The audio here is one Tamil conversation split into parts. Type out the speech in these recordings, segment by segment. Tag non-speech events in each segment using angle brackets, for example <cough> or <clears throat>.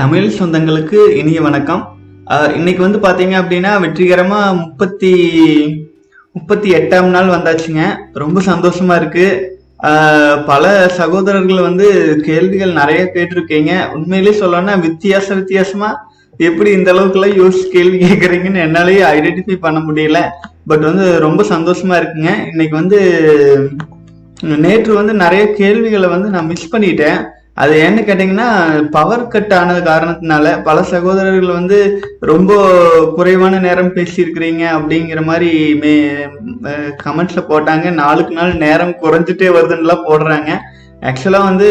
தமிழ் சொந்தங்களுக்கு இனிய வணக்கம். இன்னைக்கு வந்து பாத்தீங்க அப்படின்னா வெற்றிகரமா முப்பத்தி முப்பத்தி எட்டாம் நாள் வந்தாச்சுங்க. ரொம்ப சந்தோஷமா இருக்கு. பல சகோதரர்கள் வந்து கேள்விகள் நிறைய கேட்டிருக்கீங்க. உண்மையிலேயே சொல்லணும்னா வித்தியாச வித்தியாசமா எப்படி இந்த அளவுக்குலாம் யோசிச்சு கேள்வி கேட்குறீங்கன்னு என்னாலேயே ஐடென்டிஃபை பண்ண முடியல. பட் வந்து ரொம்ப சந்தோஷமா இருக்குங்க. இன்னைக்கு வந்து நேற்று வந்து நிறைய கேள்விகளை வந்து நான் மிஸ் பண்ணிட்டேன். அது ஏன்னு கேட்டிங்கன்னா பவர் கட் ஆனது காரணத்தினால பல சகோதரர்கள் வந்து ரொம்ப குறைவான நேரம் பேசியிருக்கிறீங்க அப்படிங்கிற மாதிரி மே கமெண்ட்ஸில் போட்டாங்க. நாளுக்கு நாள் நேரம் குறைஞ்சிட்டே வருதுன்னுலாம் போடுறாங்க. ஆக்சுவலாக வந்து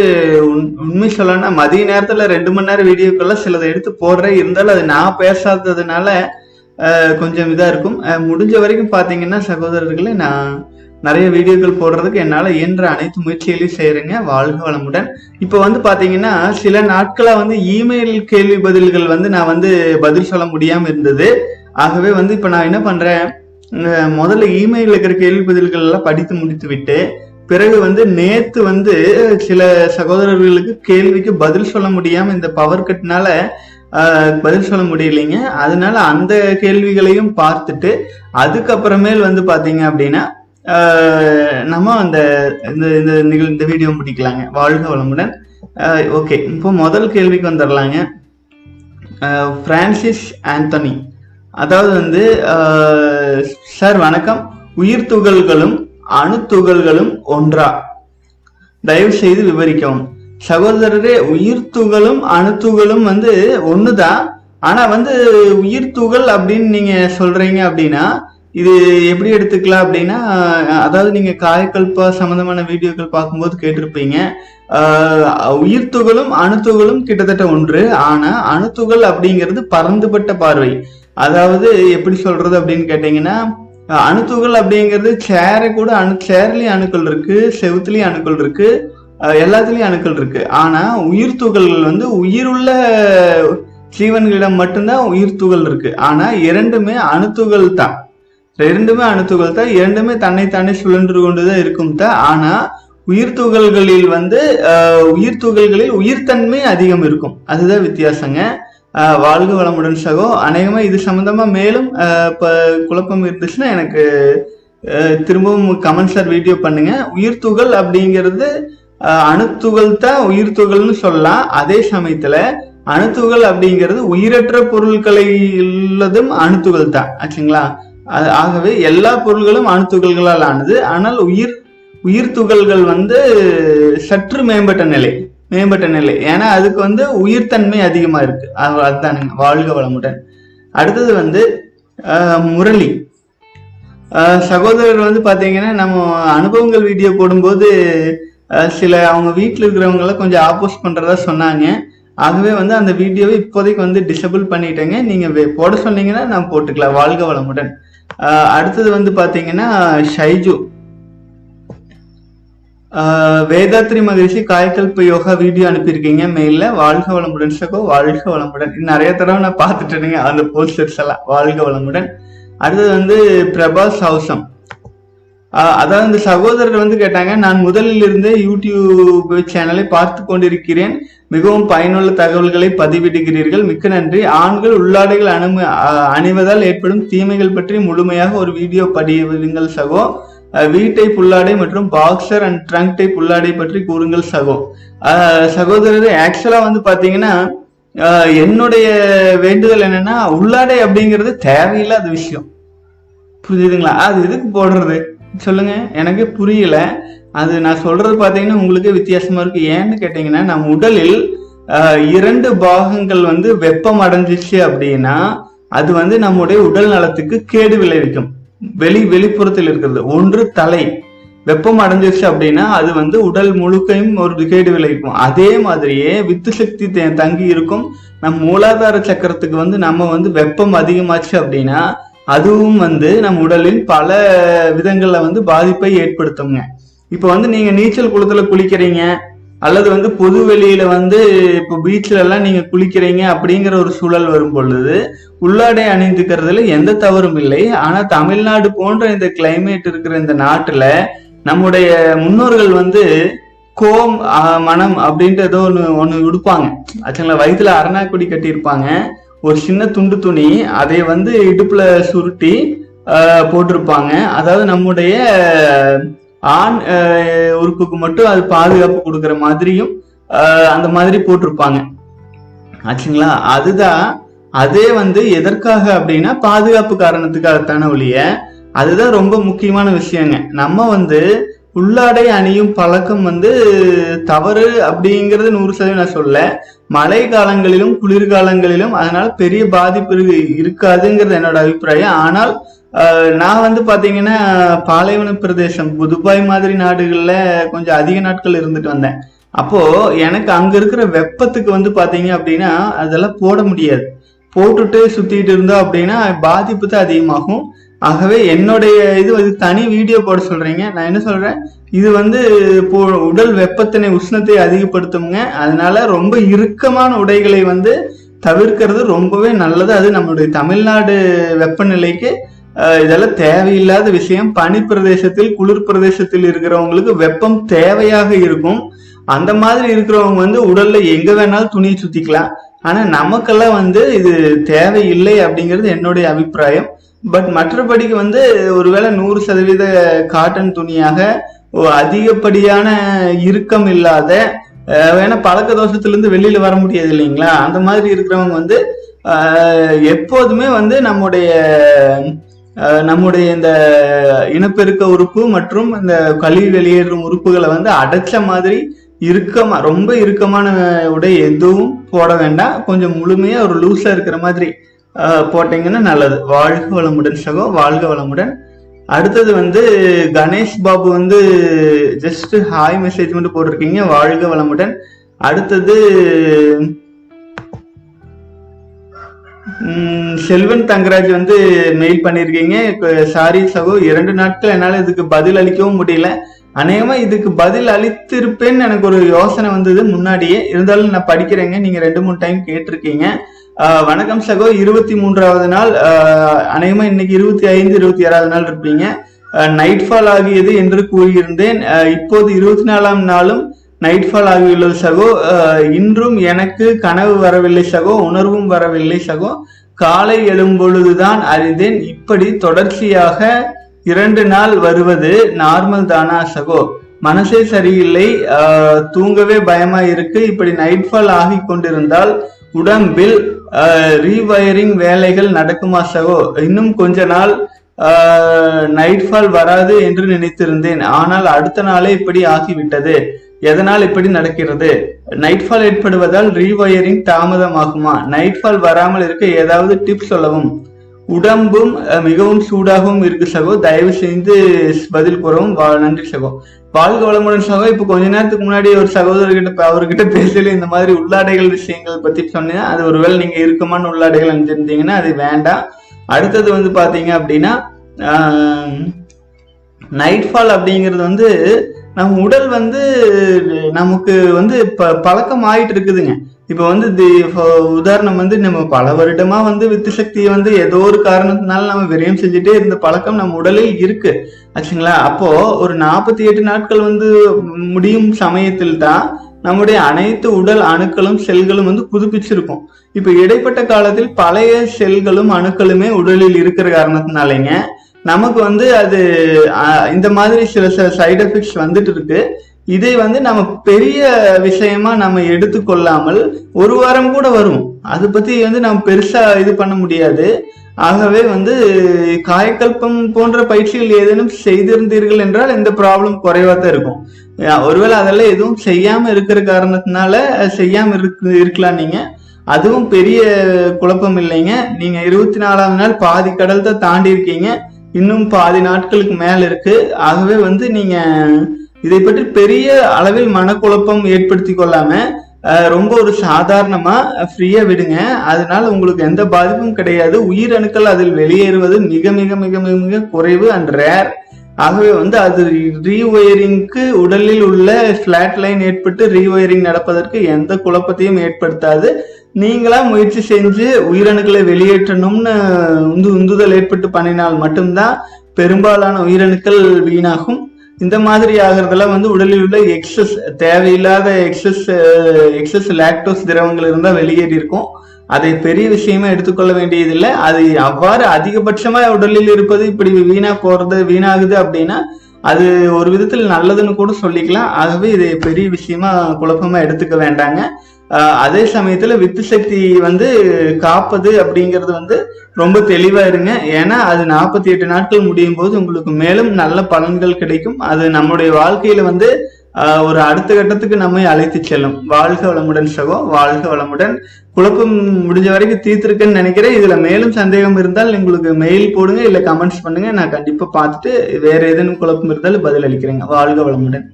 உண் உண்மை சொல்லணும்னா மதிய நேரத்தில் ரெண்டு மணி நேரம் வீடியோக்கெல்லாம் சிலதை எடுத்து போடுறேன். இருந்தாலும் அது நான் பேசாததுனால கொஞ்சம் இதாக இருக்கும். முடிஞ்ச வரைக்கும் பார்த்தீங்கன்னா சகோதரர்களே நான் நிறைய வீடியோக்கள் போடுறதுக்கு என்னால் இயன்ற அனைத்து முயற்சிகளையும் செய்கிறேங்க வாழ்க வளமுடன். இப்போ வந்து பார்த்தீங்கன்னா சில நாட்களாக வந்து இமெயில் கேள்வி பதில்கள் வந்து நான் வந்து பதில் சொல்ல முடியாமல் இருந்தது. ஆகவே வந்து இப்போ நான் என்ன பண்ணுறேன் முதல்ல இமெயில் இருக்கிற கேள்வி பதில்கள் எல்லாம் படித்து முடித்து விட்டு பிறகு வந்து நேத்து வந்து சில சகோதரர்களுக்கு கேள்விக்கு பதில் சொல்ல முடியாம இந்த பவர் கட்னால பதில் சொல்ல முடியலைங்க. அதனால அந்த கேள்விகளையும் பார்த்துட்டு அதுக்கப்புறமேல் வந்து பாத்தீங்க அப்படின்னா நம்ம அந்த இந்த இந்த நிகழ் இந்த வீடியோ முடிக்கலாங்க. வாழ்க வளமுடன். ஓகே இப்போ முதல் கேள்விக்கு வந்துடலாங்க ஃப்ரான்சிஸ் பிரான்சிஸ் ஆந்தனி அதாவது வந்து சார் வணக்கம். உயிர் துகள்களும் அணுத்துகள்களும் ஒன்றா? தயவு செய்து விவரிக்கவும். சகோதரரே உயிர் துகளும் அணுத்துகளும் வந்து ஒண்ணுதான். ஆனா வந்து உயிர் துகள் அப்படின்னு நீங்க சொல்றீங்க அப்படின்னா இது எப்படி எடுத்துக்கலாம் அப்படின்னா அதாவது நீங்க காயக்கல்பா சம்பந்தமான வீடியோக்கள் பார்க்கும்போது கேட்டிருப்பீங்க. உயிர்த்துகளும் உயிர் துகளும் அணுத்துகளும் கிட்டத்தட்ட ஒன்று. ஆனா அணுத்துகள் அப்படிங்கிறது பறந்துபட்ட பார்வை. அதாவது எப்படி சொல்றது அப்படின்னு கேட்டீங்கன்னா அணுத்துகள் அப்படிங்கிறது சேரை கூட அணு சேர்லயும் அணுக்கள் இருக்கு செவுத்துலயும் அணுக்கள் இருக்கு எல்லாத்துலயும் அணுக்கள் இருக்கு. ஆனா உயிர் துகள்கள் வந்து உயிருள்ள ஜீவன்களிடம் மட்டும்தான் உயிர் துகள் இருக்கு. ஆனா இரண்டுமே அணுத்துகள் தான் இரண்டுமே அணுத்துகள் தான் இரண்டுமே தன்னைத்தானே சுழன்று கொண்டுதான் இருக்கும் தான். ஆனா உயிர் துகள்களில் வந்து உயிர் துகள்களில் உயிர்த்தன்மை அதிகம் இருக்கும். அதுதான் வித்தியாசங்க. வாழ்க வளமுடன் சகோ. அநேகமா இது சம்பந்தமா மேலும் இப்போ இப்ப குழப்பம் இருந்துச்சுன்னா எனக்கு திரும்பவும் திரும்பவும் சார் வீடியோ பண்ணுங்க. உயிர் துகள் அப்படிங்கிறது அணுத்துகள் தான் உயிர் துகள்னு சொல்லலாம். அதே சமயத்துல அணுத்துகள் அப்படிங்கிறது உயிரற்ற பொருட்களை உள்ளதும் அணுத்துகள் தான். ஆச்சுங்களா? ஆகவே எல்லா பொருள்களும் அணுத்துகள்களால் ஆனது. ஆனால் உயிர் உயிர் துகள்கள் வந்து சற்று மேம்பட்ட நிலை மேம்பட்ட நிலை. ஏன்னா அதுக்கு வந்து உயிர்த்தன்மை அதிகமா இருக்கு. அதுதானுங்க வாழ்க வளமுடன். அடுத்தது வந்து முரளி. சகோதரர் வந்து பாத்தீங்கன்னா நம்ம அனுபவங்கள் வீடியோ போடும்போது சில அவங்க வீட்டில் இருக்கிறவங்களாம் கொஞ்சம் ஆப்போஸ் பண்றதா சொன்னாங்க. ஆகவே வந்து அந்த வீடியோவை இப்போதைக்கு வந்து டிசபிள் பண்ணிட்டேங்க. நீங்க வே- போட சொன்னீங்கன்னா நான் போட்டுக்கலாம். வாழ்க வளமுடன். அடுத்தது வந்து பாத்தீங்கன்னா ஷைஜு. ஆஹ், வேதாத்ரி மகிழ்ச்சி காயக்கல்ப யோகா வீடியோ அனுப்பியிருக்கீங்க மெயில்ல வாழ்க வளமுடன் சகோ வாழ்க வளமுடன். நிறைய தடவை நான் பார்த்துட்டேனுங்க அந்த போஸ்டர்ஸ் எல்லாம். வாழ்க வளமுடன். அடுத்தது வந்து பிரபாஸ் ஹவுசம். ஆஹ், அதாவது இந்த சகோதரர் வந்து கேட்டாங்க நான் முதலில் இருந்தே யூடியூப் சேனலை பார்த்து கொண்டிருக்கிறேன். மிகவும் பயனுள்ள தகவல்களை பதிவிடுகிறீர்கள். மிக்க நன்றி. ஆண்கள் உள்ளாடைகள் அணு அணிவதால் ஏற்படும் தீமைகள் பற்றி முழுமையாக ஒரு வீடியோ பதிவிடுங்கள் சகோ. வீட்டை புல்லாடை மற்றும் பாக்ஸர் அண்ட் ட்ரங்க் டைப் புல்லாடை பற்றி கூறுங்கள் சகோ. சகோதரர் ஆக்சுவலா வந்து பாத்தீங்கன்னா என்னுடைய வேண்டுதல் என்னன்னா உள்ளாடை அப்படிங்கிறது தேவையில்லாத விஷயம். புரிஞ்சுதுங்களா அது எதுக்கு போடுறது? சொல்லுங்க. எனக்கு புரியல. அது நான் சொல்றது பார்த்தீங்கன்னா உங்களுக்கு வித்தியாசமா இருக்கு. ஏன்னு கேட்டீங்கன்னா நம்ம உடலில் இரண்டு பாகங்கள் வந்து வெப்பம் அடைஞ்சிச்சு அப்படின்னா அது வந்து நம்முடைய உடல் நலத்துக்கு கேடு விளைவிக்கும். வெளி வெளிப்புறத்தில் இருக்கிறது. ஒன்று தலை. வெப்பம் அடைஞ்சிருச்சு அப்படின்னா அது வந்து உடல் முழுக்கையும் ஒரு கேடு விளைவிக்கும். அதே மாதிரியே வித்து சக்தி தே- தங்கி இருக்கும். நம் மூலாதார சக்கரத்துக்கு வந்து நம்ம வந்து வெப்பம் அதிகமாச்சு அப்படின்னா அதுவும் வந்து நம் உடலில் பல விதங்களில் வந்து பாதிப்பை ஏற்படுத்துங்க. இப்போ வந்து நீங்க நீச்சல் குளத்துல குளிக்கிறீங்க அல்லது வந்து பொது வெளியில வந்து இப்போ பீச்ல எல்லாம் நீங்க குளிக்கிறீங்க அப்படிங்கிற ஒரு சூழல் வரும் பொழுது உள்ளாடை அணிந்துக்கிறதுல எந்த தவறும் இல்லை. ஆனா தமிழ்நாடு போன்ற இந்த கிளைமேட் இருக்கிற இந்த நாட்டுல நம்முடைய முன்னோர்கள் வந்து கோம் மனம் அப்படின்ற ஏதோ ஒன்று ஒன்று விடுப்பாங்க ஆச்சுங்களா வயிற்றுல அரணாக்குடி கட்டியிருப்பாங்க. ஒரு சின்ன துண்டு துணி அதை வந்து இடுப்புல சுருட்டி போட்டிருப்பாங்க. அதாவது நம்முடைய ஆண் உறுப்புக்கு மட்டும் அது பாதுகாப்பு கொடுக்குற மாதிரியும் ஆஹ், அந்த மாதிரி போட்டிருப்பாங்க. ஆச்சுங்களா? அதுதான் அதே வந்து எதற்காக அப்படின்னா பாதுகாப்பு காரணத்துக்காகத்தான ஒழிய அதுதான் ரொம்ப முக்கியமான விஷயங்க. நம்ம வந்து உள்ளாடை அணியும் பழக்கம் வந்து தவறு அப்படிங்கிறது நூறு சதவீதம் நான் சொல்ல மழை காலங்களிலும் குளிர்காலங்களிலும் அதனால பெரிய பாதிப்பு இருக்காதுங்கிறது என்னோட அபிப்பிராயம். ஆனால் நான் வந்து பாத்தீங்கன்னா பாலைவன பிரதேசம் துபாய் மாதிரி நாடுகள்ல கொஞ்சம் அதிக நாட்கள் இருந்துட்டு வந்தேன். அப்போ எனக்கு அங்க இருக்கிற வெப்பத்துக்கு வந்து பாத்தீங்க அப்படின்னா அதெல்லாம் போட முடியாது. போட்டுட்டு சுத்திட்டு இருந்தோம் அப்படின்னா பாதிப்பு தான் அதிகமாகும். ஆகவே என்னுடைய இது வந்து தனி வீடியோ போட சொல்றீங்க. நான் என்ன சொல்றேன்? இது வந்து போ உடல் வெப்பத்தினை உஷ்ணத்தை அதிகப்படுத்துங்க அதனால ரொம்ப இறுக்கமான உடைகளை வந்து தவிர்க்கிறது ரொம்பவே நல்லது. அது நம்மளுடைய தமிழ்நாடு வெப்பநிலைக்கு இதெல்லாம் தேவையில்லாத விஷயம். பனி பிரதேசத்தில் குளிர் பிரதேசத்தில் இருக்கிறவங்களுக்கு வெப்பம் தேவையாக இருக்கும். அந்த மாதிரி இருக்கிறவங்க வந்து உடல்ல எங்க வேணாலும் துணியை சுத்திக்கலாம். ஆனா நமக்கெல்லாம் வந்து இது தேவையில்லை அப்படிங்கிறது என்னுடைய அபிப்பிராயம். பட் மற்றபடிக்கு வந்து ஒருவேளை நூறு சதவீத காட்டன் துணியாக அதிகப்படியான இறுக்கம் இல்லாத ஏன்னா பழக்க தோஷத்திலிருந்து வெளியில வர முடியாது இல்லைங்களா? அந்த மாதிரி இருக்கிறவங்க வந்து எப்போதுமே வந்து நம்முடைய நம்முடைய இந்த இனப்பெருக்க உறுப்பு மற்றும் இந்த கழிவு வெளியேறும் உறுப்புகளை வந்து அடைச்ச மாதிரி இறுக்கமா ரொம்ப இறுக்கமான உடை எதுவும் போட வேண்டாம். கொஞ்சம் முழுமையா ஒரு லூஸா இருக்கிற மாதிரி போட்டீங்கன்னா நல்லது. வாழ்க வளமுடன் சகோ வாழ்க வளமுடன். அடுத்தது வந்து கணேஷ் பாபு வந்து ஜஸ்ட் ஹாய் மெசேஜ் மட்டும் போட்டிருக்கீங்க. வாழ்க வளமுடன். அடுத்தது செல்வன் தங்கராஜ் வந்து மெயில் பண்ணியிருக்கீங்க சாரி சகோ இரண்டு நாட்கள் என்னால் இதுக்கு பதில் அளிக்கவும் முடியல. அநேகமாக இதுக்கு பதில் அளித்திருப்பேன்னு எனக்கு ஒரு யோசனை வந்தது முன்னாடியே. இருந்தாலும் நான் படிக்கிறேங்க. நீங்கள் ரெண்டு மூணு டைம் கேட்டிருக்கீங்க. வணக்கம் சகோ. இருபத்தி மூன்றாவது நாள் அநேகமாக இன்னைக்கு இருபத்தி ஐந்து இருபத்தி ஆறாவது நாள் இருப்பீங்க. நைட் ஃபால் ஆகியது என்று கூறியிருந்தேன். இப்போது இருபத்தி நாலாம் நாளும் நைட் ஃபால் ஆகியுள்ளது சகோ. இன்றும் எனக்கு கனவு வரவில்லை சகோ உணர்வும் வரவில்லை சகோ. காலை எழும்பொழுதுதான் அறிந்தேன். இப்படி தொடர்ச்சியாக இரண்டு நாள் வருவது நார்மல் தானா சகோ? மனசே சரியில்லை. ஆஹ் தூங்கவே பயமா இருக்கு. இப்படி நைட் ஃபால் ஆகி கொண்டிருந்தால் உடம்பில் ரீவயரிங் வேலைகள் நடக்குமா சகோ? இன்னும் கொஞ்ச நாள் நைட் ஃபால் வராது என்று நினைத்திருந்தேன். ஆனால் அடுத்த நாளே இப்படி ஆகிவிட்டது. எதனால் இப்படி நடக்கிறது? நைட் ஃபால் ஏற்படுவதால் ரீவயரிங் தாமதமாகுமா? நைட் ஃபால் வராமல் இருக்க ஏதாவது டிப்ஸ் சொல்லவும். உடம்பும் மிகவும் சூடாகவும் இருக்கு சகோ. தயவு செய்து பதில் கூறவும். வா- நன்றி சகோ. வாழ்க வளமுடன் சகோ. இப்போ கொஞ்ச நேரத்துக்கு முன்னாடி ஒரு சகோதரர்கிட்ட அவர்கிட்ட பேசல இந்த மாதிரி உள்ளாடைகள் விஷயங்கள் பத்தி சொன்னேன் அது ஒருவேளை நீங்க இருக்குமான உள்ளாடைகள் அணிஞ்சிருந்தீங்கன்னா அது வேண்டாம். அடுத்தது வந்து பாத்தீங்க அப்படின்னா நைட் ஃபால் அப்படிங்கிறது வந்து நம்ம உடல் வந்து நமக்கு வந்து ப பழக்கம் ஆயிட்டு இருக்குதுங்க இப்போ வந்து தி- இப்போ உதாரணம் வந்து நம்ம பல வருடமா வந்து வித்து சக்தியை வந்து ஏதோ ஒரு காரணத்தினால நம்ம விரயம் செஞ்சுட்டே இருந்த பழக்கம் நம்ம உடலில் இருக்கு. ஆச்சுங்களா? அப்போ ஒரு நாற்பத்தி எட்டு நாட்கள் வந்து முடியும் சமயத்தில் தான் நம்முடைய அனைத்து உடல் அணுக்களும் செல்களும் வந்து புதுப்பிச்சிருக்கும். இப்போ இடைப்பட்ட காலத்தில் பழைய செல்களும் அணுக்களுமே உடலில் இருக்கிற காரணத்தினாலேங்க நமக்கு வந்து அது இந்த மாதிரி சில சில சைடு எஃபெக்ட்ஸ் வந்துட்டு இருக்கு. இதை வந்து நம்ம பெரிய விஷயமா நம்ம எடுத்துக்கொள்ளாமல் ஒரு வாரம் கூட வரும். அதை பத்தி வந்து நம்ம பெருசா இது பண்ண முடியாது. ஆகவே வந்து காயக்கல்பம் போன்ற பயிற்சிகள் ஏதேனும் செய்திருந்தீர்கள் என்றால் இந்த ப்ராப்ளம் குறைவா தான் இருக்கும். ஒருவேளை அதெல்லாம் எதுவும் செய்யாம இருக்கிற காரணத்தினால செய்யாம இருக்கு இருக்கலாம் நீங்க. அதுவும் பெரிய குழப்பம் இல்லைங்க. நீங்க இருபத்தி நாலாவது நாள் பாதி கடல் தான் தாண்டி இருக்கீங்க. இன்னும் பாதி நாட்களுக்கு மேல இருக்கு. ஆகவே வந்து நீங்க இதை பற்றி பெரிய அளவில் மனக்குழப்பம் ஏற்படுத்தி கொள்ளாம ரொம்ப ஒரு சாதாரணமா ஃப்ரீயா விடுங்க. அதனால உங்களுக்கு எந்த பாதிப்பும் கிடையாது. உயிரணுக்கள் அதில் வெளியேறுவது மிக மிக மிக மிக மிக குறைவு அண்ட் ரேர் ஆகவே வந்து அது ரீஒயரிங்க்கு உடலில் உள்ள ஃபிளாட் லைன் ஏற்பட்டு ரீஒயரிங் நடப்பதற்கு எந்த குழப்பத்தையும் ஏற்படுத்தாது. நீங்களா முயற்சி செஞ்சு உயிரணுக்களை வெளியேற்றணும்னு உந்து உந்துதல் ஏற்பட்டு பண்ணினால் மட்டும்தான் பெரும்பாலான உயிரணுக்கள் வீணாகும். இந்த மாதிரி ஆகிறதெல்லாம் வந்து உடலில் உள்ள எக்ஸஸ் தேவையில்லாத எக்ஸஸ் எக்ஸஸ் லாக்டோஸ் திரவங்கள் இருந்தால் வெளியேறி இருக்கும். அதை பெரிய விஷயமா எடுத்துக்கொள்ள வேண்டியதில்லை. அது அவ்வாறு அதிகபட்சமா உடலில் இருப்பது இப்படி வீணா போறது வீணாகுது அப்படின்னா அது ஒரு விதத்தில் நல்லதுன்னு கூட சொல்லிக்கலாம். ஆகவே இதை பெரிய விஷயமா குழப்பமா எடுத்துக்க வேண்டாங்க. அதே சமயத்துல வித்து சக்தி வந்து காப்பது அப்படிங்கிறது வந்து ரொம்ப தெளிவா இருங்க. ஏன்னா அது நாற்பத்தி எட்டு நாட்கள் முடியும் போது உங்களுக்கு மேலும் நல்ல பலன்கள் கிடைக்கும். அது நம்முடைய வாழ்க்கையில வந்து ஒரு அடுத்த கட்டத்துக்கு நம்மை அழைத்து செல்லும். வாழ்க வளமுடன் சகோ வாழ்க வளமுடன். குழப்பம் முடிஞ்ச வரைக்கும் தீர்த்திருக்குன்னு நினைக்கிறேன். இதுல மேலும் சந்தேகம் இருந்தால் உங்களுக்கு மெயில் போடுங்க இல்ல கமெண்ட்ஸ் பண்ணுங்க. நான் கண்டிப்பா பார்த்துட்டு வேற ஏதேனும் குழப்பம் இருந்தாலும் பதில் அளிக்கிறேங்க. வாழ்க வளமுடன்.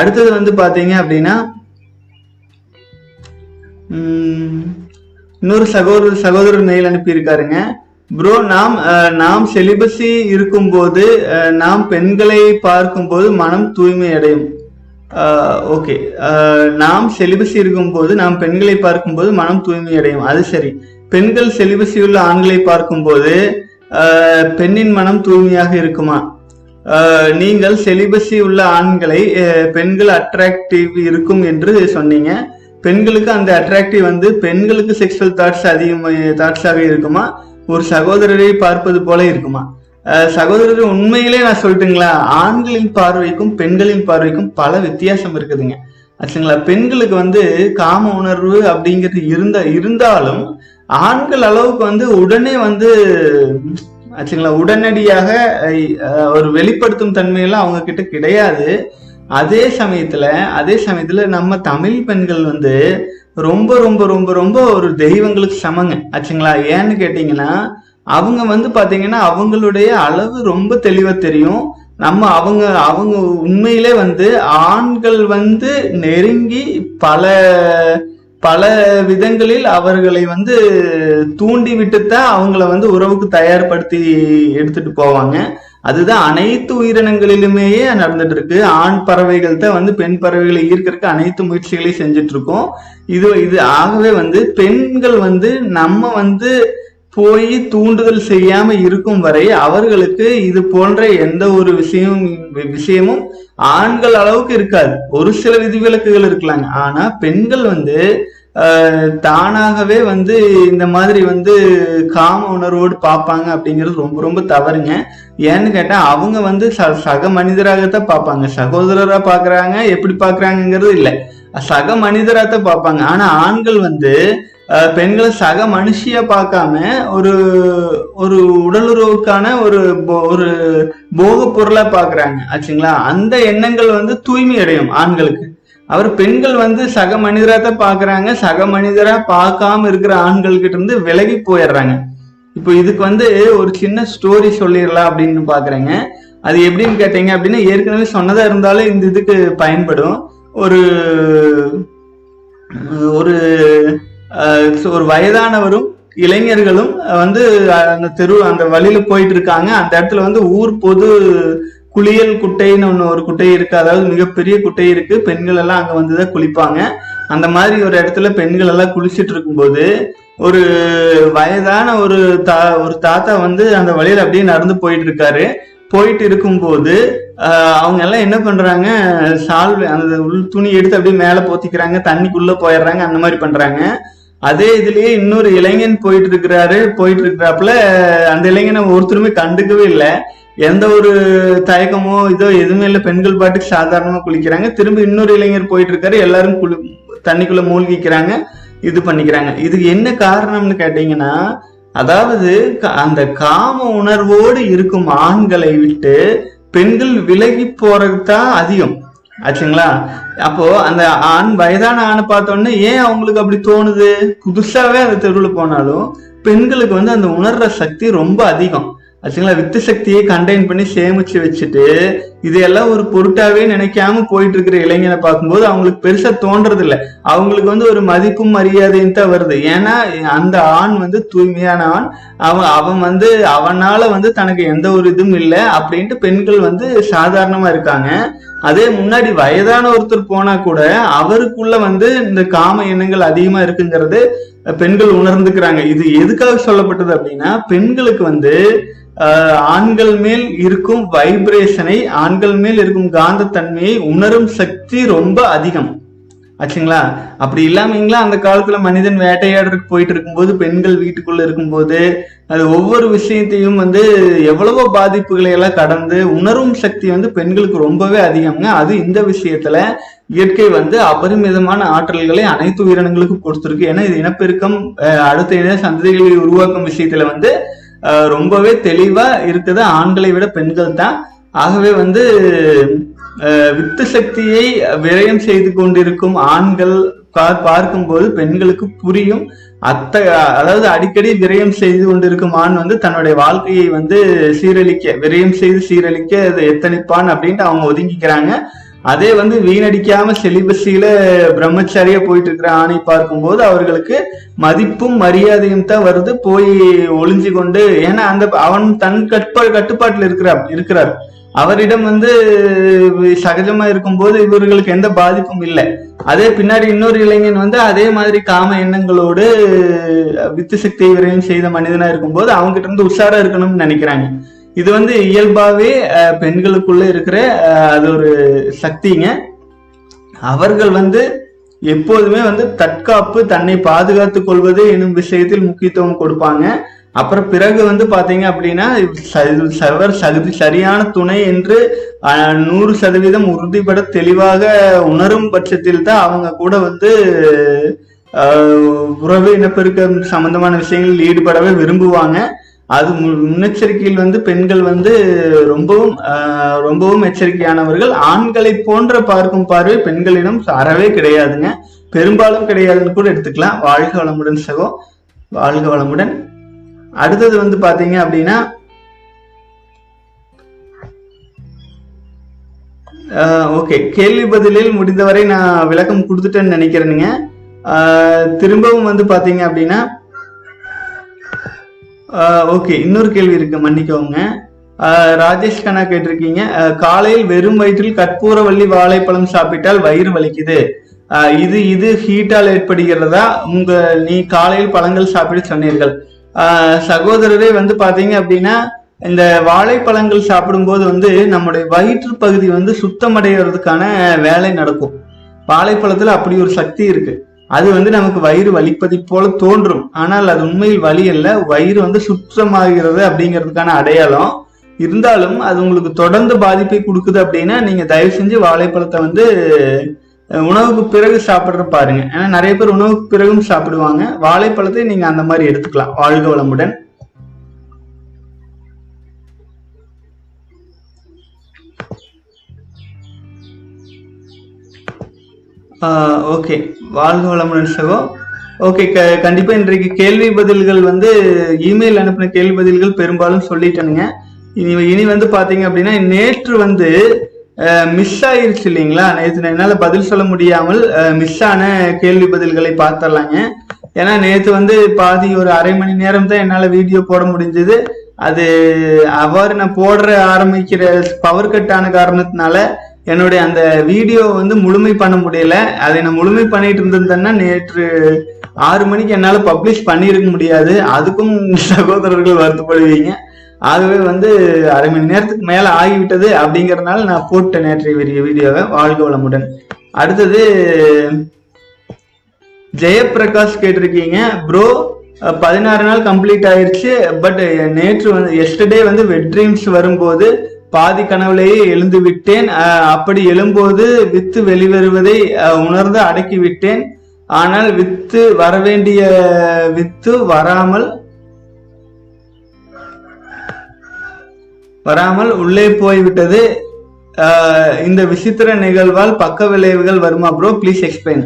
அடுத்தது வந்து பாத்தீங்க அப்படின்னா இன்னொரு சகோதரர் சகோதரர் மெயில் அனுப்பியிருக்காருங்க. ப்ரோ நாம் நாம் செலிபஸி இருக்கும்போது நாம் பெண்களை பார்க்கும்போது மனம் தூய்மை அடையும். ஓகே நாம் செலிபஸி இருக்கும்போது நாம் பெண்களை பார்க்கும்போது மனம் தூய்மை அடையும். அது சரி. பெண்கள் செலிபஸி உள்ள ஆண்களை பார்க்கும்போது பெண்ணின் மனம் தூய்மையாக இருக்குமா? நீங்கள் செலிபஸி உள்ள ஆண்களை பெண்கள் அட்ராக்டிவ் இருக்கும் என்று சொன்னீங்க. பெண்களுக்கு அந்த அட்ராக்டிவ் வந்து பெண்களுக்கு செக்ஷுவல் தாட்ஸ் அதிகம் தாட்ஸாக இருக்குமா? ஒரு சகோதரரை பார்ப்பது போல இருக்குமா? சகோதரர் உண்மையிலே நான் சொல்லட்டுங்களா? ஆண்களின் பார்வைக்கும் பெண்களின் பார்வைக்கும் பல வித்தியாசம் இருக்குதுங்க. ஆச்சுங்களா? பெண்களுக்கு வந்து காம உணர்வு அப்படிங்கிறது இருந்த இருந்தாலும் ஆண்கள் அளவுக்கு வந்து உடனே வந்து ஆச்சுங்களா? உடனடியாக ஒரு வெளிப்படுத்தும் தன்மையெல்லாம் அவங்க கிட்ட கிடையாது. அதே சமயத்துல அதே சமயத்துல நம்ம தமிழ் பெண்கள் வந்து ரொம்ப ரொம்ப ரொம்ப ரொம்ப ஒரு தெய்வங்களுக்கு சமங்க. ஆச்சுங்களா? ஏன்னு கேட்டீங்கன்னா அவங்க வந்து பாத்தீங்கன்னா அவங்களுடைய அளவு ரொம்ப தெளிவா தெரியும். நம்ம அவங்க அவங்க உண்மையிலே வந்து ஆண்கள் வந்து நெருங்கி பல பல விதங்களில் அவர்களை வந்து தூண்டி விட்டுத்தான் அவங்கள வந்து உறவுக்கு தயார்படுத்தி எடுத்துட்டு போவாங்க. அதுதான் அனைத்து உயிரினங்களிலுமேயே நடந்துட்டு இருக்கு ஆண் பறவைகள் தான் வந்து பெண் பறவைகளை ஈர்க்கறதுக்கு அனைத்து முயற்சிகளையும் செஞ்சுட்டு இருக்கோம் இது இது ஆகவே வந்து பெண்கள் வந்து நம்ம வந்து போய் தூண்டுதல் செய்யாம இருக்கும் வரை அவர்களுக்கு இது போன்ற எந்த ஒரு விஷயம் விஷயமும் ஆண்கள் அளவுக்கு இருக்காது. ஒரு சில விதிவிலக்குகள் இருக்கலாங்க. ஆனா பெண்கள் வந்து தானாகவே வந்து இந்த மாதிரி வந்து காம உணர்வோடு பார்ப்பாங்க அப்படிங்கிறது ரொம்ப ரொம்ப தவறுங்க. ஏன்னு கேட்டால் அவங்க வந்து ச- சக மனிதராகத்தான் பார்ப்பாங்க. சகோதரராக பார்க்குறாங்க எப்படி பார்க்குறாங்கங்கிறது இல்லை. சக மனிதராகத்தான் பார்ப்பாங்க. ஆனால் ஆண்கள் வந்து பெண்களை சக மனுஷியா பார்க்காம ஒரு ஒரு உடலுறவுக்கான ஒரு போ- ஒரு போக பொருளா பாக்குறாங்க ஆச்சுங்களா? அந்த எண்ணங்கள் வந்து தூய்மை அடையும் ஆண்களுக்கு. அவர் பெண்கள் வந்து சக மனிதராக தான் பாக்குறாங்க சக மனிதரா பார்க்காம இருக்கிற ஆண்கள் கிட்ட இருந்து விலகி போயிடுறாங்க. இப்போ இதுக்கு வந்து ஒரு சின்ன ஸ்டோரி சொல்லிடலாம் அப்படின்னு பாக்குறேங்க அது எப்படின்னு கேட்டீங்க அப்படின்னா ஏற்கனவே சொன்னதா இருந்தாலும் இந்த இதுக்கு பயன்படும். ஒரு ஒரு ஒரு வயதானவரும் இளைஞர்களும் வந்து அந்த தெரு அந்த வழியில போயிட்டு இருக்காங்க. அந்த இடத்துல வந்து ஊர் பொது குளியல் குட்டைன்னு ஒன்று ஒரு குட்டை இருக்கு. அதாவது மிகப்பெரிய குட்டை இருக்கு. பெண்கள் எல்லாம் வந்து தான் குளிப்பாங்க. அந்த மாதிரி ஒரு இடத்துல பெண்கள் எல்லாம் குளிச்சுட்டு இருக்கும்போது ஒரு வயதான ஒரு தா ஒரு தாத்தா வந்து அந்த வழியில் அப்படியே நடந்து போயிட்டு இருக்காரு. போயிட்டு இருக்கும்போது அவங்க எல்லாம் என்ன பண்றாங்க? சால்வ் அந்த உள் துணி எடுத்து அப்படியே மேலே போத்திக்கிறாங்க. தண்ணிக்குள்ள போயிடுறாங்க. அந்த மாதிரி பண்றாங்க. அதே இதுலயே இன்னொரு இளைஞன் போயிட்டு இருக்கிறாரு. போயிட்டு இருக்கிறாப்புல அந்த இளைஞனை ஒருத்தருமே கண்டுக்கவே இல்லை. எந்த ஒரு தயக்கமோ இதோ எதுவுமே இல்லை. பெண்கள் பாட்டுக்கு சாதாரணமா குளிக்கிறாங்க. திரும்ப இன்னொரு இளைஞர் போயிட்டு இருக்காரு. எல்லாரும் குளி தண்ணிக்குள்ள மூழ்கிக்கிறாங்க. இது பண்ணிக்கிறாங்க. இதுக்கு என்ன காரணம்னு கேட்டீங்கன்னா அதாவது க- அந்த காம உணர்வோடு இருக்கும் ஆண்களை விட்டு பெண்கள் விலகி போறது தான் அதிகம். ஆச்சுங்களா? அப்போ அந்த ஆண் வயதான ஆணை பார்த்தோன்னே ஏன் அவங்களுக்கு அப்படி தோணுது? புதுசாவே அந்த தெருவில் போனாலும் பெண்களுக்கு வந்து அந்த உணர்ற சக்தி ரொம்ப அதிகம். ஆச்சுங்களா வித்து சக்தியை கண்டெயின் பண்ணி சேமிச்சு வச்சுட்டு இதையெல்லாம் ஒரு பொருட்டாவே நினைக்காம போயிட்டு இருக்கிற இளைஞனை பார்க்கும்போது அவங்களுக்கு பெருசா தோன்றது இல்லை அவங்களுக்கு வந்து ஒரு மதிப்பும் மரியாதையும் தான் வருது. ஏன்னா அந்த ஆண் வந்து தூய்மையான ஆண். அவன் அவன் வந்து அவனால வந்து தனக்கு எந்த ஒரு இதுவும் இல்லை அப்படின்ட்டு பெண்கள் வந்து சாதாரணமா இருக்காங்க. அதே முன்னாடி வயதான ஒருத்தர் போனா கூட அவருக்குள்ள வந்து இந்த காம எண்ணங்கள் அதிகமா இருக்குங்கிறது பெண்கள் உணர்ந்துக்கிறாங்க. இது எதுக்காக சொல்லப்பட்டது அப்படின்னா பெண்களுக்கு வந்து ஆண்கள் மேல் இருக்கும் வைப்ரேஷனை ஆண்கள் மேல் இருக்கும் காந்த தன்மையை உணரும் சக்தி ரொம்ப அதிகம். ஆச்சுங்களா? அப்படி இல்லாமீங்களா அந்த காலத்துல மனிதன் வேட்டையாடுறதுக்கு போயிட்டு இருக்கும்போது பெண்கள் வீட்டுக்குள்ள இருக்கும்போது அது ஒவ்வொரு விஷயத்தையும் வந்து எவ்வளவோ பாதிப்புகளை எல்லாம் கடந்து உணரும் சக்தி வந்து பெண்களுக்கு ரொம்பவே அதிகம்ங்க. அது இந்த விஷயத்துல இயற்கை வந்து அபரிமிதமான ஆற்றல்களை அனைத்து உயிரினங்களுக்கும் கொடுத்துருக்கு. ஏன்னா இது இனப்பெருக்கம் அஹ், அடுத்த இன சந்ததிகளை உருவாக்கும் விஷயத்துல வந்து ரொம்பவே தெளிவா இருக்குது. ஆண்களை விட பெண்கள் தான். ஆகவே வந்து வித்து சக்தியை விரயம் செய்து கொண்டிருக்கும் ஆண்கள் பா- பார்க்கும்போது பெண்களுக்கு புரியும். அத்த அதாவது அடிக்கடி விரயம் செய்து கொண்டிருக்கும் ஆண் வந்து தன்னுடைய வாழ்க்கையை வந்து சீரழிக்க விரயம் செய்து சீரழிக்க அது எத்தனைப்பான் அப்படின்ட்டு அவங்க ஒதுங்கிக்கிறாங்க. அதே வந்து வீணடிக்காம செலிபஸில பிரம்மச்சாரியா போயிட்டு இருக்கிற ஆணை பார்க்கும்போது அவர்களுக்கு மதிப்பும் மரியாதையும் தான் வருது. போய் ஒளிஞ்சு கொண்டு ஏன்னா அந்த அவன் தன் கட்டுப்பா கட்டுப்பாட்டுல இருக்கிறார் இருக்கிறார். அவரிடம் வந்து சகஜமா இருக்கும்போது இவர்களுக்கு எந்த பாதிப்பும் இல்லை. அதே பின்னாடி இன்னொரு இளைஞன் வந்து அதே மாதிரி காம எண்ணங்களோடு வித்து சக்தி விரையும் செய்த மனிதனா இருக்கும்போது அவங்க கிட்ட இருந்து உஷாரா இருக்கணும்னு நினைக்கிறாங்க. இது வந்து இயல்பாகவே பெண்களுக்குள்ள இருக்கிற அது ஒரு சக்திங்க. அவர்கள் வந்து எப்போதுமே வந்து தற்காப்பு தன்னை பாதுகாத்துக் கொள்வது எனும் விஷயத்தில் முக்கியத்துவம் கொடுப்பாங்க. அப்புறம் பிறகு வந்து பாத்தீங்க அப்படின்னா சர்வர் சகுதி சரியான துணை என்று நூறு சதவீதம் உறுதிப்பட தெளிவாக உணரும் பட்சத்தில் தான் அவங்க கூட வந்து உறவு இனப்பெருக்கம் சம்பந்தமான விஷயங்களில் ஈடுபடவே விரும்புவாங்க. அது முன்னெச்சரிக்கையில் வந்து பெண்கள் வந்து ரொம்பவும் ரொம்பவும் எச்சரிக்கையானவர்கள். ஆண்களை போன்ற பார்க்கும் பார்வை பெண்களிடம் அறவே கிடையாதுங்க. பெரும்பாலும் கிடையாதுன்னு கூட எடுத்துக்கலாம். வாழ்க வளமுடன் சகோ வாழ்க வளமுடன். அடுத்தது வந்து பாத்தீங்க அப்படின்னா ஓகே. கேள்வி பதிலில் முடிந்தவரை நான் விளக்கம் கொடுத்துட்டேன்னு நினைக்கிறேனுங்க. திரும்பவும் வந்து பாத்தீங்க அப்படின்னா ஓகே. இன்னொரு கேள்வி இருக்கு மன்னிக்கோங்க. ராஜேஷ் கண்ணா கேட்டிருக்கீங்க. காலையில் வெறும் வயிற்றில் கற்பூரவள்ளி வாழைப்பழம் சாப்பிட்டால் வயிறு வலிக்குது. இது இது ஹீட்டால் ஏற்படுகிறதா? உங்க நீ காலையில் பழங்கள் சாப்பிட சொன்னீர்கள். சகோதரரே வந்து பாத்தீங்க அப்படின்னா இந்த வாழைப்பழங்கள் சாப்பிடும்போது வந்து நம்முடைய வயிற்று பகுதி வந்து சுத்தமடைகிறதுக்கான வேலை நடக்கும். வாழைப்பழத்துல அப்படி ஒரு சக்தி இருக்கு. அது வந்து நமக்கு வயிறு வலிப்பதை போல தோன்றும். ஆனால் அது உண்மையில் வலி அல்ல. வயிறு வந்து சுற்றமாகிறது அப்படிங்கிறதுக்கான அடையாளம். இருந்தாலும் அது உங்களுக்கு தொடர்ந்து பாதிப்பை கொடுக்குது அப்படின்னா நீங்க தயவு செஞ்சு வாழைப்பழத்தை வந்து உணவுக்கு பிறகு சாப்பிட்ற பாருங்க. ஏன்னா நிறைய பேர் உணவுக்கு பிறகும் சாப்பிடுவாங்க. வாழைப்பழத்தை நீங்க அந்த மாதிரி எடுத்துக்கலாம். வாழ்க வளமுடன். ஓகே. வாழ்க வளமுடன் சகோ ஓகே க கண்டிப்பா இன்றைக்கு கேள்வி பதில்கள் வந்து இமெயில் அனுப்பின கேள்வி பதில்கள் பெரும்பாலும் சொல்லிட்டேனுங்க. இனி இனி வந்து பாத்தீங்க அப்படின்னா நேற்று வந்து மிஸ் ஆயிருச்சு இல்லைங்களா? நேற்று என்னால பதில் சொல்ல முடியாமல் மிஸ் ஆன கேள்வி பதில்களை பார்த்தர்லாங்க ஏன்னா நேற்று வந்து பாதி ஒரு அரை மணி நேரம் தான் என்னால வீடியோ போட முடிஞ்சது. அது அவர் நான் போடுற ஆரம்பிக்கிற பவர் கட் ஆன காரணத்தினால என்னுடைய அந்த வீடியோ வந்து முழுமை பண்ண முடியல. அதை நான் முழுமை பண்ணிட்டு இருந்திருந்தேன்னா நேற்று ஆறு மணிக்கு என்னால் பப்ளிஷ் பண்ணியிருக்க முடியாது. அதுக்கும் சகோதரர்கள் வருத்தப்படுவீங்க. ஆகவே வந்து அரை மணி நேரத்துக்கு மேலே ஆகிவிட்டது அப்படிங்கறதுனால நான் போட்டேன் நேற்றைய வீடியோ வீடியோவை. வாழ்க வளமுடன். அடுத்தது ஜெயபிரகாஷ் கேட்டிருக்கீங்க. ப்ரோ பதினாறு நாள் கம்ப்ளீட் ஆயிடுச்சு பட் நேற்று வந்து எஸ்டர்டே வந்து வெட் ட்ரீம்ஸ் வரும்போது பாதி கனவுலேயே எழுந்து விட்டேன் அப்படி எழும்போது வித்து வெளிவருவதை உணர்ந்து அடக்கி விட்டேன் ஆனால் வித்து வரவேண்டிய வித்து வராமல் வராமல் உள்ளே போய்விட்டது. இந்த விசித்திர நிகழ்வால் பக்க விளைவுகள் வருமா ப்ரோ ப்ளீஸ் எக்ஸ்பிளைன்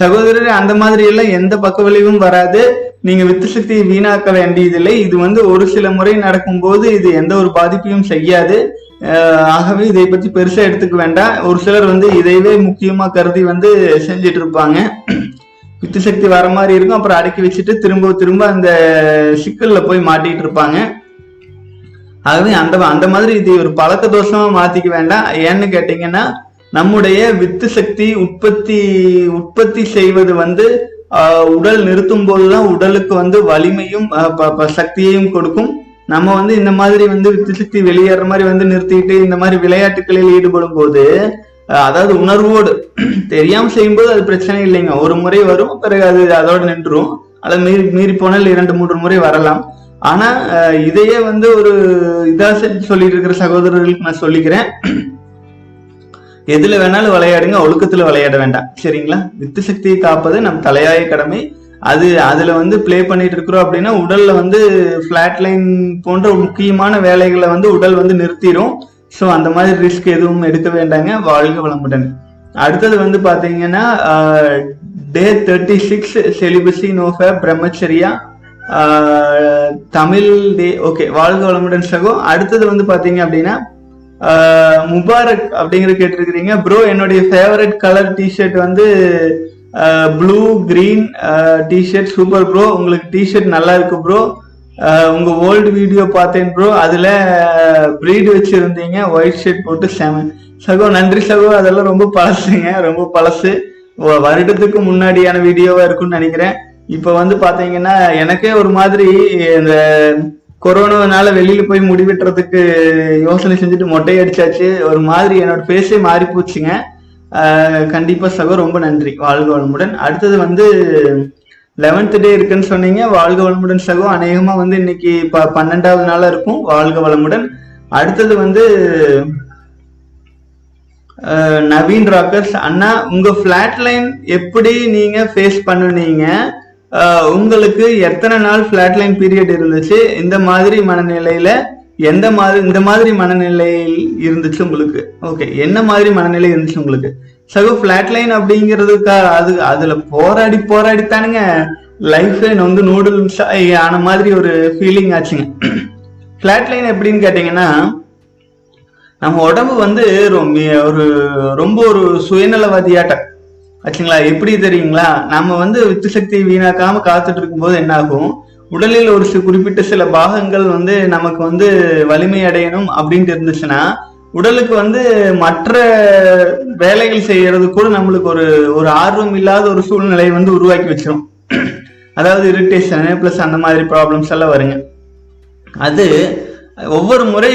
சகோதரர் அந்த மாதிரி எல்லாம் எந்த பக்க விளைவும் வராது. நீங்க வித்து சக்தியை வீணாக்க வேண்டியதில்லை. இது வந்து ஒரு சில முறை நடக்கும்போது இது எந்த ஒரு பாதிப்பையும் செய்யாது. ஆகவே இதை பத்தி பெருசா எடுத்துக்க வேண்டாம். ஒரு சிலர் வந்து இதையவே முக்கியமா கருதி வந்து செஞ்சிட்டு இருப்பாங்க. வித்து சக்தி வர மாதிரி இருக்கும். அப்புறம் அடக்கி வச்சுட்டு திரும்ப திரும்ப அந்த சிக்கல்ல போய் மாட்டிட்டு இருப்பாங்க. ஆகவே அந்த அந்த மாதிரி இது ஒரு பழக்க தோஷமா மாத்திக்க வேண்டாம். ஏன்னு கேட்டீங்கன்னா நம்முடைய வித்து சக்தி உற்பத்தி உற்பத்தி செய்வது வந்து உடல் நிறுத்தும் போதுதான் உடலுக்கு வந்து வலிமையும் ப- ப- சக்தியையும் கொடுக்கும். நம்ம வந்து இந்த மாதிரி வந்து வித்து சக்தி வெளியேற மாதிரி வந்து நிறுத்திட்டு இந்த மாதிரி விளையாட்டுகளில் ஈடுபடும் போது அதாவது உணர்வோடு <clears throat> தெரியாம செய்யும்போது அது பிரச்சனை இல்லைங்க. ஒரு முறை வரும் பிறகு அது அதோட நின்றும் அதை மீறி மீறி போனால் இரண்டு மூன்று முறை வரலாம். ஆனா இதையே வந்து ஒரு இதா சொல்லிட்டு இருக்கிற சகோதரர்களுக்கு நான் சொல்லிக்கிறேன். எதுல வேணாலும் விளையாடுங்க ஒழுக்கத்துல விளையாட வேண்டாம். சரிங்களா? வித்து சக்தியை காப்பது நம் தலையாய கடமை. அது அதுல வந்து ப்ளே பண்ணிட்டு இருக்கிறோம் அப்படின்னா உடல்ல வந்து ஃப்ளாட் லைன் போன்ற முக்கியமான வேலைகளை வந்து உடல் வந்து நிறுத்திடும் ஸோ அந்த மாதிரி ரிஸ்க் எதுவும் எடுக்க வேண்டாங்க. வாழ்க வளமுடன். அடுத்தது வந்து பாத்தீங்கன்னா day thirty six celibacy நோஃப brahmacharya Tamil day okay வாழ்க வளமுடன் சகோ. அடுத்தது வந்து பாத்தீங்க அப்படின்னா முபாரக் அப்படிங்கிற கேட்டிருக்கிறீங்க. ப்ரோ என்னுடைய ஃபேவரட் கலர் டிஷர்ட் வந்து blue green t-shirt super bro உங்களுக்கு டிஷர்ட் நல்லா இருக்கு ப்ரோ உங்க ஓல்டு வீடியோ பார்த்தேன் ப்ரோ அதுல ப்ரீடு வச்சிருந்தீங்க. ஒயிட் ஷர்ட் போட்டு செம சகோ நன்றி சகோ. அதெல்லாம் ரொம்ப பழசுங்க. ரொம்ப பழசு. வருடத்துக்கு முன்னாடியான வீடியோவா இருக்கும்னு நினைக்கிறேன். இப்போ வந்து பாத்தீங்கன்னா எனக்கே ஒரு மாதிரி இந்த கொரோனானால வெளியில போய் முடி வெட்டுறதுக்கு யோசனை செஞ்சுட்டு மொட்டை அடிச்சாச்சு ஒரு மாதிரி என்னோட ஃபேஸே மாறி போச்சுங்க கண்டிப்பா சகோ ரொம்ப நன்றி. வாழ்க வளமுடன். அடுத்தது வந்து லெவன்த் டே இருக்குன்னு சொன்னீங்க. வாழ்க வளமுடன் சகோ. அநேகமா வந்து இன்னைக்கு ப பன்னெண்டாவது நாளா இருக்கும். வாழ்க வளமுடன். அடுத்தது வந்து நவீன் ராக்கர்ஸ். அண்ணா உங்க ஃபிளாட் லைன் எப்படி நீங்க ஃபேஸ் பண்ணுனீங்க? உங்களுக்கு எத்தனை நாள் ஃபிளாட் லைன் பீரியட் இருந்துச்சு? இந்த மாதிரி மனநிலையில எந்த மாதிரி இந்த மாதிரி மனநிலையில் இருந்துச்சு உங்களுக்கு? ஓகே என்ன மாதிரி மனநிலை இருந்துச்சு உங்களுக்கு? சகோ ஃபிளாட் லைன் அப்படிங்கிறதுக்கா அது அதுல போராடி போராடி தானுங்க. லைஃப் வந்து நூடுல்ஸ் ஆன மாதிரி ஒரு ஃபீலிங் ஆச்சுங்க. ஃபிளாட் லைன் எப்படின்னு கேட்டீங்கன்னா நம்ம உடம்பு வந்து ரொம்ப ஒரு ரொம்ப ஒரு சுயநலவாதியாட்ட ஆச்சுங்களா? எப்படி தெரியுங்களா? நம்ம வந்து வித்து சக்தியை வீணாக்காம காத்துட்டு இருக்கும்போது என்ன ஆகும் உடலில் ஒரு சில குறிப்பிட்ட சில பாகங்கள் வந்து நமக்கு வந்து வலிமை அடையணும் அப்படின்ட்டு இருந்துச்சுன்னா உடலுக்கு வந்து மற்ற வேலைகள் செய்யறது கூட நம்மளுக்கு ஒரு ஒரு ஆர்வம் இல்லாத ஒரு சூழ்நிலையை வந்து உருவாக்கி வச்சிரும். அதாவது இரிட்டேஷன் பிளஸ் அந்த மாதிரி ப்ராப்ளம்ஸ் எல்லாம் வருங்க. அது ஒவ்வொரு முறை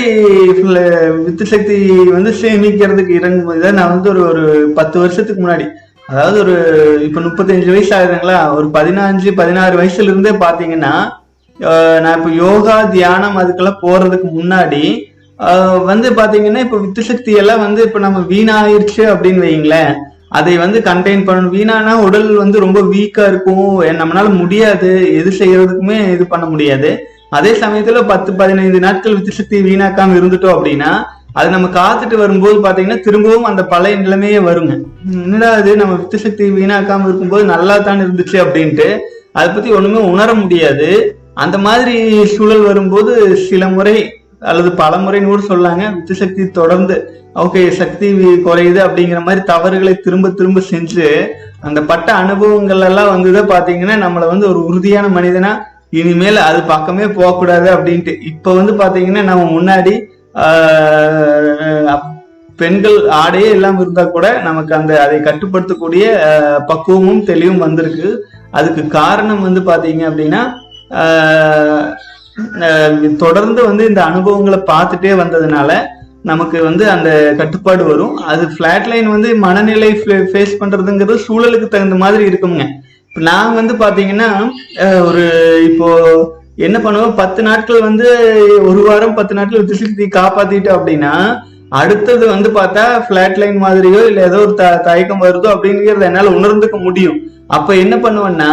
வித்து சக்தி வந்து சேமிக்கிறதுக்கு இறங்கும் போது நான் வந்து ஒரு ஒரு பத்து வருஷத்துக்கு முன்னாடி அதாவது ஒரு இப்போ முப்பத்தஞ்சு வயசு ஆகுதுங்களா? ஒரு பதினஞ்சு பதினாறு வயசுல இருந்தே பார்த்தீங்கன்னா நான் இப்போ யோகா தியானம் அதுக்கெல்லாம் போறதுக்கு முன்னாடி வந்து பார்த்தீங்கன்னா இப்போ வித்து சக்தி எல்லாம் வந்து இப்போ நம்ம வீணாயிருச்சு அப்படின்னு வைங்களேன் அதை வந்து கண்டெயின் பண்ணணும். வீணானா உடல் வந்து ரொம்ப வீக்கா இருக்கும். நம்மளால முடியாது. எது செய்யறதுக்குமே இது பண்ண முடியாது. அதே சமயத்துல பத்து பதினைந்து நாட்கள் வித்து சக்தி வீணாக்காம இருந்துட்டோம் அப்படின்னா அது நம்ம காத்துட்டு வரும்போது பாத்தீங்கன்னா திரும்பவும் அந்த பழைய நிலைமையே வருங்க. என்னடா அது நம்ம வித்து சக்தி வீணாக்காம இருக்கும்போது நல்லா தான் இருந்துச்சு அப்படின்ட்டு அதை பத்தி ஒண்ணுமே உணர முடியாது. அந்த மாதிரி சூழல் வரும்போது சில முறை அல்லது பல முறைன்னு கூட சொல்லாங்க. வித்து சக்தி தொடர்ந்து ஓகே சக்தி குறையுது அப்படிங்கிற மாதிரி தவறுகளை திரும்ப திரும்ப செஞ்சு அந்த பட்ட அனுபவங்கள் எல்லாம் வந்துதான் பாத்தீங்கன்னா நம்மளை வந்து ஒரு உறுதியான மனிதனா இனிமேல் அது பக்கமே போகக்கூடாது அப்படின்ட்டு. இப்ப வந்து பாத்தீங்கன்னா நம்ம முன்னாடி பெண்கள் ஆடையே இல்லாமல் இருந்தா கூட நமக்கு அந்த அதை கட்டுப்படுத்தக்கூடிய பக்குவமும் தெளிவும் வந்திருக்கு. அதுக்கு காரணம் வந்து பாத்தீங்க அப்படின்னா தொடர்ந்து வந்து இந்த அனுபவங்களை பார்த்துட்டே வந்ததுனால நமக்கு வந்து அந்த கட்டுப்பாடு வரும். அது ஃபிளாட் லைன் வந்து மனநிலை ஃபேஸ் பண்றதுங்கிறது சூழலுக்கு தகுந்த மாதிரி இருக்குங்க இப்போ நான் வந்து பாத்தீங்கன்னா ஒரு இப்போ என்ன பண்ணுவோம்? பத்து நாட்கள் வந்து ஒரு வாரம் பத்து நாட்கள் வித்துசக்தி காப்பாத்திட்டோம் அப்படின்னா அடுத்தது வந்து பார்த்தா பிளாட் லைன் மாதிரியோ இல்ல ஏதோ ஒரு த- தயக்கம் வருதோ அப்படிங்கிறத என்னால உணர்ந்துக்க முடியும். அப்ப என்ன பண்ணுவேன்னா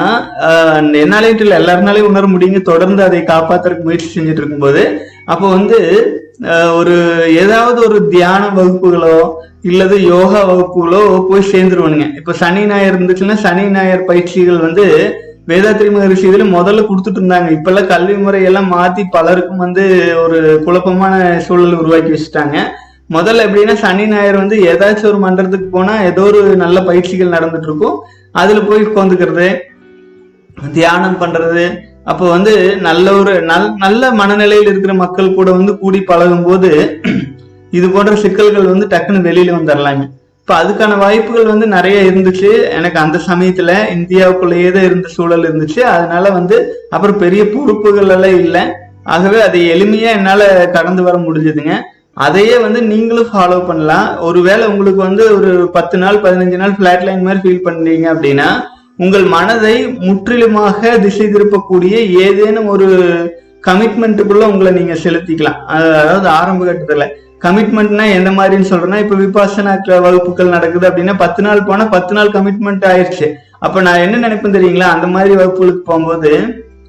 ஆஹ், என்னாலேயும் இல்ல எல்லாருனாலையும் உணர முடியுங்க. தொடர்ந்து அதை காப்பாத்துறதுக்கு முயற்சி செஞ்சுட்டு இருக்கும்போது அப்போ வந்து ஒரு ஏதாவது ஒரு தியான வகுப்புகளோ இல்லது யோகா வகுப்புகளோ போய் சேர்ந்துருவானுங்க. இப்ப சனி ஞாயிறு இருந்துச்சுன்னா சனி ஞாயிறு பயிற்சிகள் வந்து வேதாத்திரி மகரிஷி இதுல முதல்ல கொடுத்துட்டு இருந்தாங்க. இப்ப எல்லாம் கல்வி முறையெல்லாம் மாத்தி பலருக்கும் வந்து ஒரு குழப்பமான சூழல் உருவாக்கி வச்சுட்டாங்க. முதல்ல எப்படின்னா சனி ஞாயிறு வந்து ஏதாச்சும் ஒரு மன்றத்துக்கு போனா ஏதோ ஒரு நல்ல பயிற்சிகள் நடந்துட்டு இருக்கும். அதுல போய் உட்காந்துக்கிறது தியானம் பண்றது. அப்போ வந்து நல்ல ஒரு நல் நல்ல மனநிலையில் இருக்கிற மக்கள் கூட வந்து கூடி பழகும் போது இது போன்ற சிக்கல்கள் வந்து டக்குன்னு வெளியில வந்துடலாங்க இப்போ அதுக்கான வாய்ப்புகள் வந்து நிறைய இருந்துச்சு. எனக்கு அந்த சமயத்துல இந்தியாவுக்குள்ளேயே தான் இருந்த சூழல் இருந்துச்சு. அதனால வந்து அப்புறம் பெரிய பொறுப்புகள் எல்லாம் இல்லை. ஆகவே அதை எளிமையா என்னால கடந்து வர முடிஞ்சதுங்க. அதையே வந்து நீங்களும் ஃபாலோ பண்ணலாம். ஒருவேளை உங்களுக்கு வந்து ஒரு பத்து நாள் பதினஞ்சு நாள் ஃபிளாட் லைன் மாதிரி ஃபீல் பண்றீங்க அப்படின்னா உங்கள் மனதை முற்றிலுமாக திசை திருப்பக்கூடிய ஏதேனும் ஒரு கமிட்மெண்ட்டுக்குள்ள உங்களை நீங்க செலுத்திக்கலாம். அதாவது ஆரம்ப கட்டத்துல. கமிட்மெண்ட்னா எந்த மாதிரின்னு சொல்றேன்னா இப்ப விபாசனா வகுப்புகள் நடக்குது அப்படின்னா பத்து நாள் போனா பத்து நாள் கமிட்மெண்ட் ஆயிடுச்சு அப்ப நான் என்ன நினைப்பேன் தெரியுங்களா? அந்த மாதிரி வகுப்புகளுக்கு போகும்போது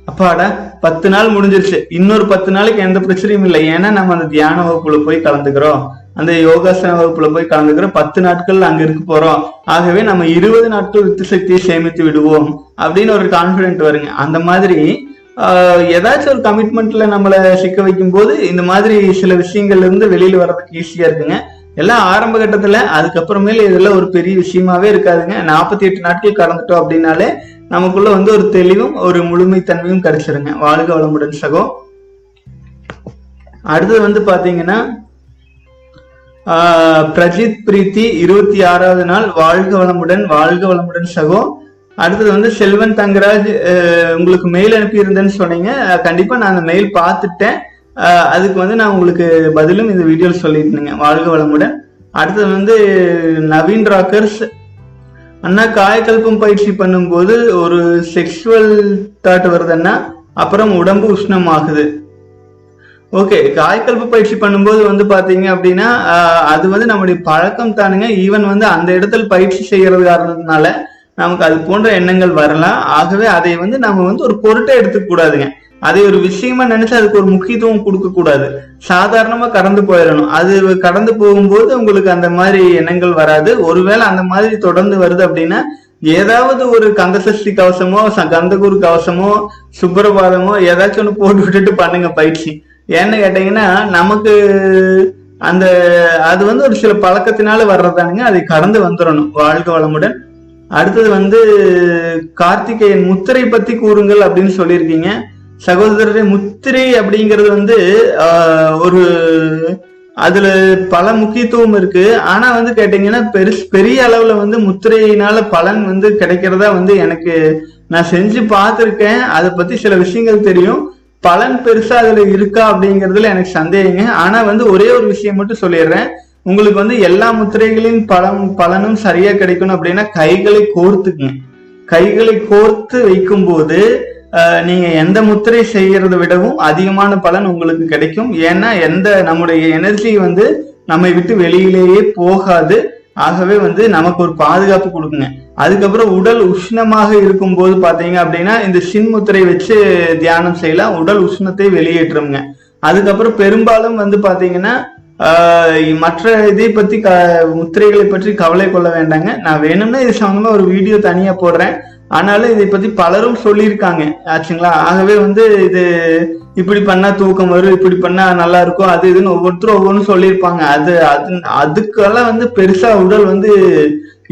அப்பாடா பத்து நாள் முடிஞ்சிருச்சு. இன்னொரு பத்து நாளைக்கு எந்த பிரச்சனையும் இல்லை. ஏன்னா நம்ம அந்த தியான வகுப்புல போய் கலந்துக்கிறோம். அந்த யோகாசன வகுப்புல போய் கலந்துக்கிறோம். பத்து நாட்கள் அங்க இருக்க போறோம். ஆகவே நம்ம இருபது நாட்கள் வித்து சக்தியை சேமித்து விடுவோம் அப்படின்னு ஒரு கான்பிடென்ட் வருங்க. அந்த மாதிரி ஏதாச்சும் ஒரு கமிட்மெண்ட்ல நம்மளை சிக்க வைக்கும் போது இந்த மாதிரி சில விஷயங்கள்ல இருந்து வெளியில வர்றதுக்கு ஈஸியா இருக்குங்க. எல்லாம் ஆரம்ப கட்டத்துல அதுக்கப்புறமேல இதெல்லாம் ஒரு பெரிய விஷயமாவே இருக்காதுங்க. நாற்பத்தி எட்டு நாட்கள் கடந்துட்டோம் அப்படின்னாலே நமக்குள்ள வந்து ஒரு தெளிவும் ஒரு முழுமைத்தன்மையும் கிடைச்சிருங்க வாழ்க வளமுடன் சகோ. அடுத்தது வந்து பாத்தீங்கன்னா ஆஹ், பிரஜித் பிரீத்தி இருபத்தி ஆறாவது நாள். வாழ்க வளமுடன் வாழ்க வளமுடன் சகோ. அடுத்தது வந்து செல்வன் தங்கராஜ் உங்களுக்கு மெயில் அனுப்பியிருந்தேன்னு சொன்னீங்க. கண்டிப்பா நான் அந்த மெயில் பார்த்துட்டேன். அதுக்கு வந்து நான் உங்களுக்கு பதிலும் இந்த வீடியோவில் சொல்லியிருந்தேங்க. வாழ்க வளமுடன். அடுத்தது வந்து நவீன் ராக்கர்ஸ் அண்ணா காயக்கல்பம் பயிற்சி பண்ணும்போது ஒரு செக்ஷுவல் தாட் வருதுன்னா அப்புறம் உடம்பு உஷ்ணம் ஆகுது ஓகே காய்கல்பு பயிற்சி பண்ணும்போது வந்து பாத்தீங்க அப்படின்னா அது வந்து நம்முடைய பழக்கம் தானுங்க. ஈவன் வந்து அந்த இடத்துல பயிற்சி செய்யறது காரணத்தினால நமக்கு அது போன்ற எண்ணங்கள் வரலாம். ஆகவே அதை வந்து நம்ம வந்து ஒரு பொருட்டை எடுத்துக்க கூடாதுங்க. அதை ஒரு விஷயமா நினைச்சு அதுக்கு ஒரு முக்கியத்துவம் கொடுக்க கூடாது. சாதாரணமா கடந்து போயிடணும். அது கடந்து போகும்போது உங்களுக்கு அந்த மாதிரி எண்ணங்கள் வராது. ஒருவேளை அந்த மாதிரி தொடர்ந்து வருது அப்படின்னா ஏதாவது ஒரு கந்தசஷ்டி கவசமோ ச- கந்தகுரு கவசமோ சுப்பிரபாதமோ ஏதாச்சும் ஒன்று போட்டு விட்டுட்டு பண்ணுங்க பயிற்சி. ஏன்னு கேட்டீங்கன்னா நமக்கு அந்த அது வந்து ஒரு சில பழக்கத்தினால வர்றதானுங்க. அதை கடந்து வந்துடணும் வாழ்க வளமுடன். அடுத்தது வந்து கார்த்திகேயன் முத்திரை பத்தி கூறுங்கள் அப்படின்னு சொல்லியிருக்கீங்க. சகோதரரே முத்திரை அப்படிங்கிறது வந்து ஒரு அதுல பல முக்கியத்துவம் இருக்கு. ஆனா வந்து கேட்டீங்கன்னா பெருசு பெரிய அளவுல வந்து முத்திரையினால பலன் வந்து கிடைக்கிறதா வந்து எனக்கு நான் செஞ்சு பார்த்துருக்கேன். அதை பத்தி சில விஷயங்கள் தெரியும். பலன் பெருசா அதுல இருக்கா அப்படிங்கிறதுல எனக்கு சந்தேகங்க. ஆனா வந்து ஒரே ஒரு விஷயம் மட்டும் சொல்லிடுறேன். உங்களுக்கு வந்து எல்லா முத்திரைகளின் பலம் பலனும் சரியா கிடைக்கணும் அப்படின்னா கைகளை கோர்த்துக்குங்க கைகளை கோர்த்து வைக்கும்போது போது நீங்க எந்த முத்திரை செய்யறதை விடவும் அதிகமான பலன் உங்களுக்கு கிடைக்கும். ஏன்னா எந்த நம்முடைய எனர்ஜி வந்து நம்மை விட்டு வெளியிலேயே போகாது. ஆகவே வந்து நமக்கு ஒரு பாதுகாப்பு கொடுக்குங்க. அதுக்கப்புறம் உடல் உஷ்ணமாக இருக்கும்போது பாத்தீங்க அப்படின்னா இந்த சின் முத்திரை வச்சு தியானம் செய்யலாம். உடல் உஷ்ணத்தை வெளியேற்றுங்க. அதுக்கப்புறம் பெரும்பாலும் வந்து பாத்தீங்கன்னா மற்ற இதை பத்தி க முத்திரைகளை பற்றி கவலை கொள்ள வேண்டாங்க. நான் வேணும்னா இது சம்பந்தமா ஒரு வீடியோ தனியா போடுறேன். ஆனாலும் இதை பத்தி பலரும் சொல்லியிருக்காங்க. ஆச்சுங்களா? ஆகவே வந்து இது இப்படி பண்ணா தூக்கம் வரும் இப்படி பண்ணா நல்லா இருக்கும் அது இதுன்னு ஒவ்வொருத்தரும் ஒவ்வொன்றும் சொல்லியிருப்பாங்க. அது அது அதுக்கெல்லாம் வந்து பெருசா உடல் வந்து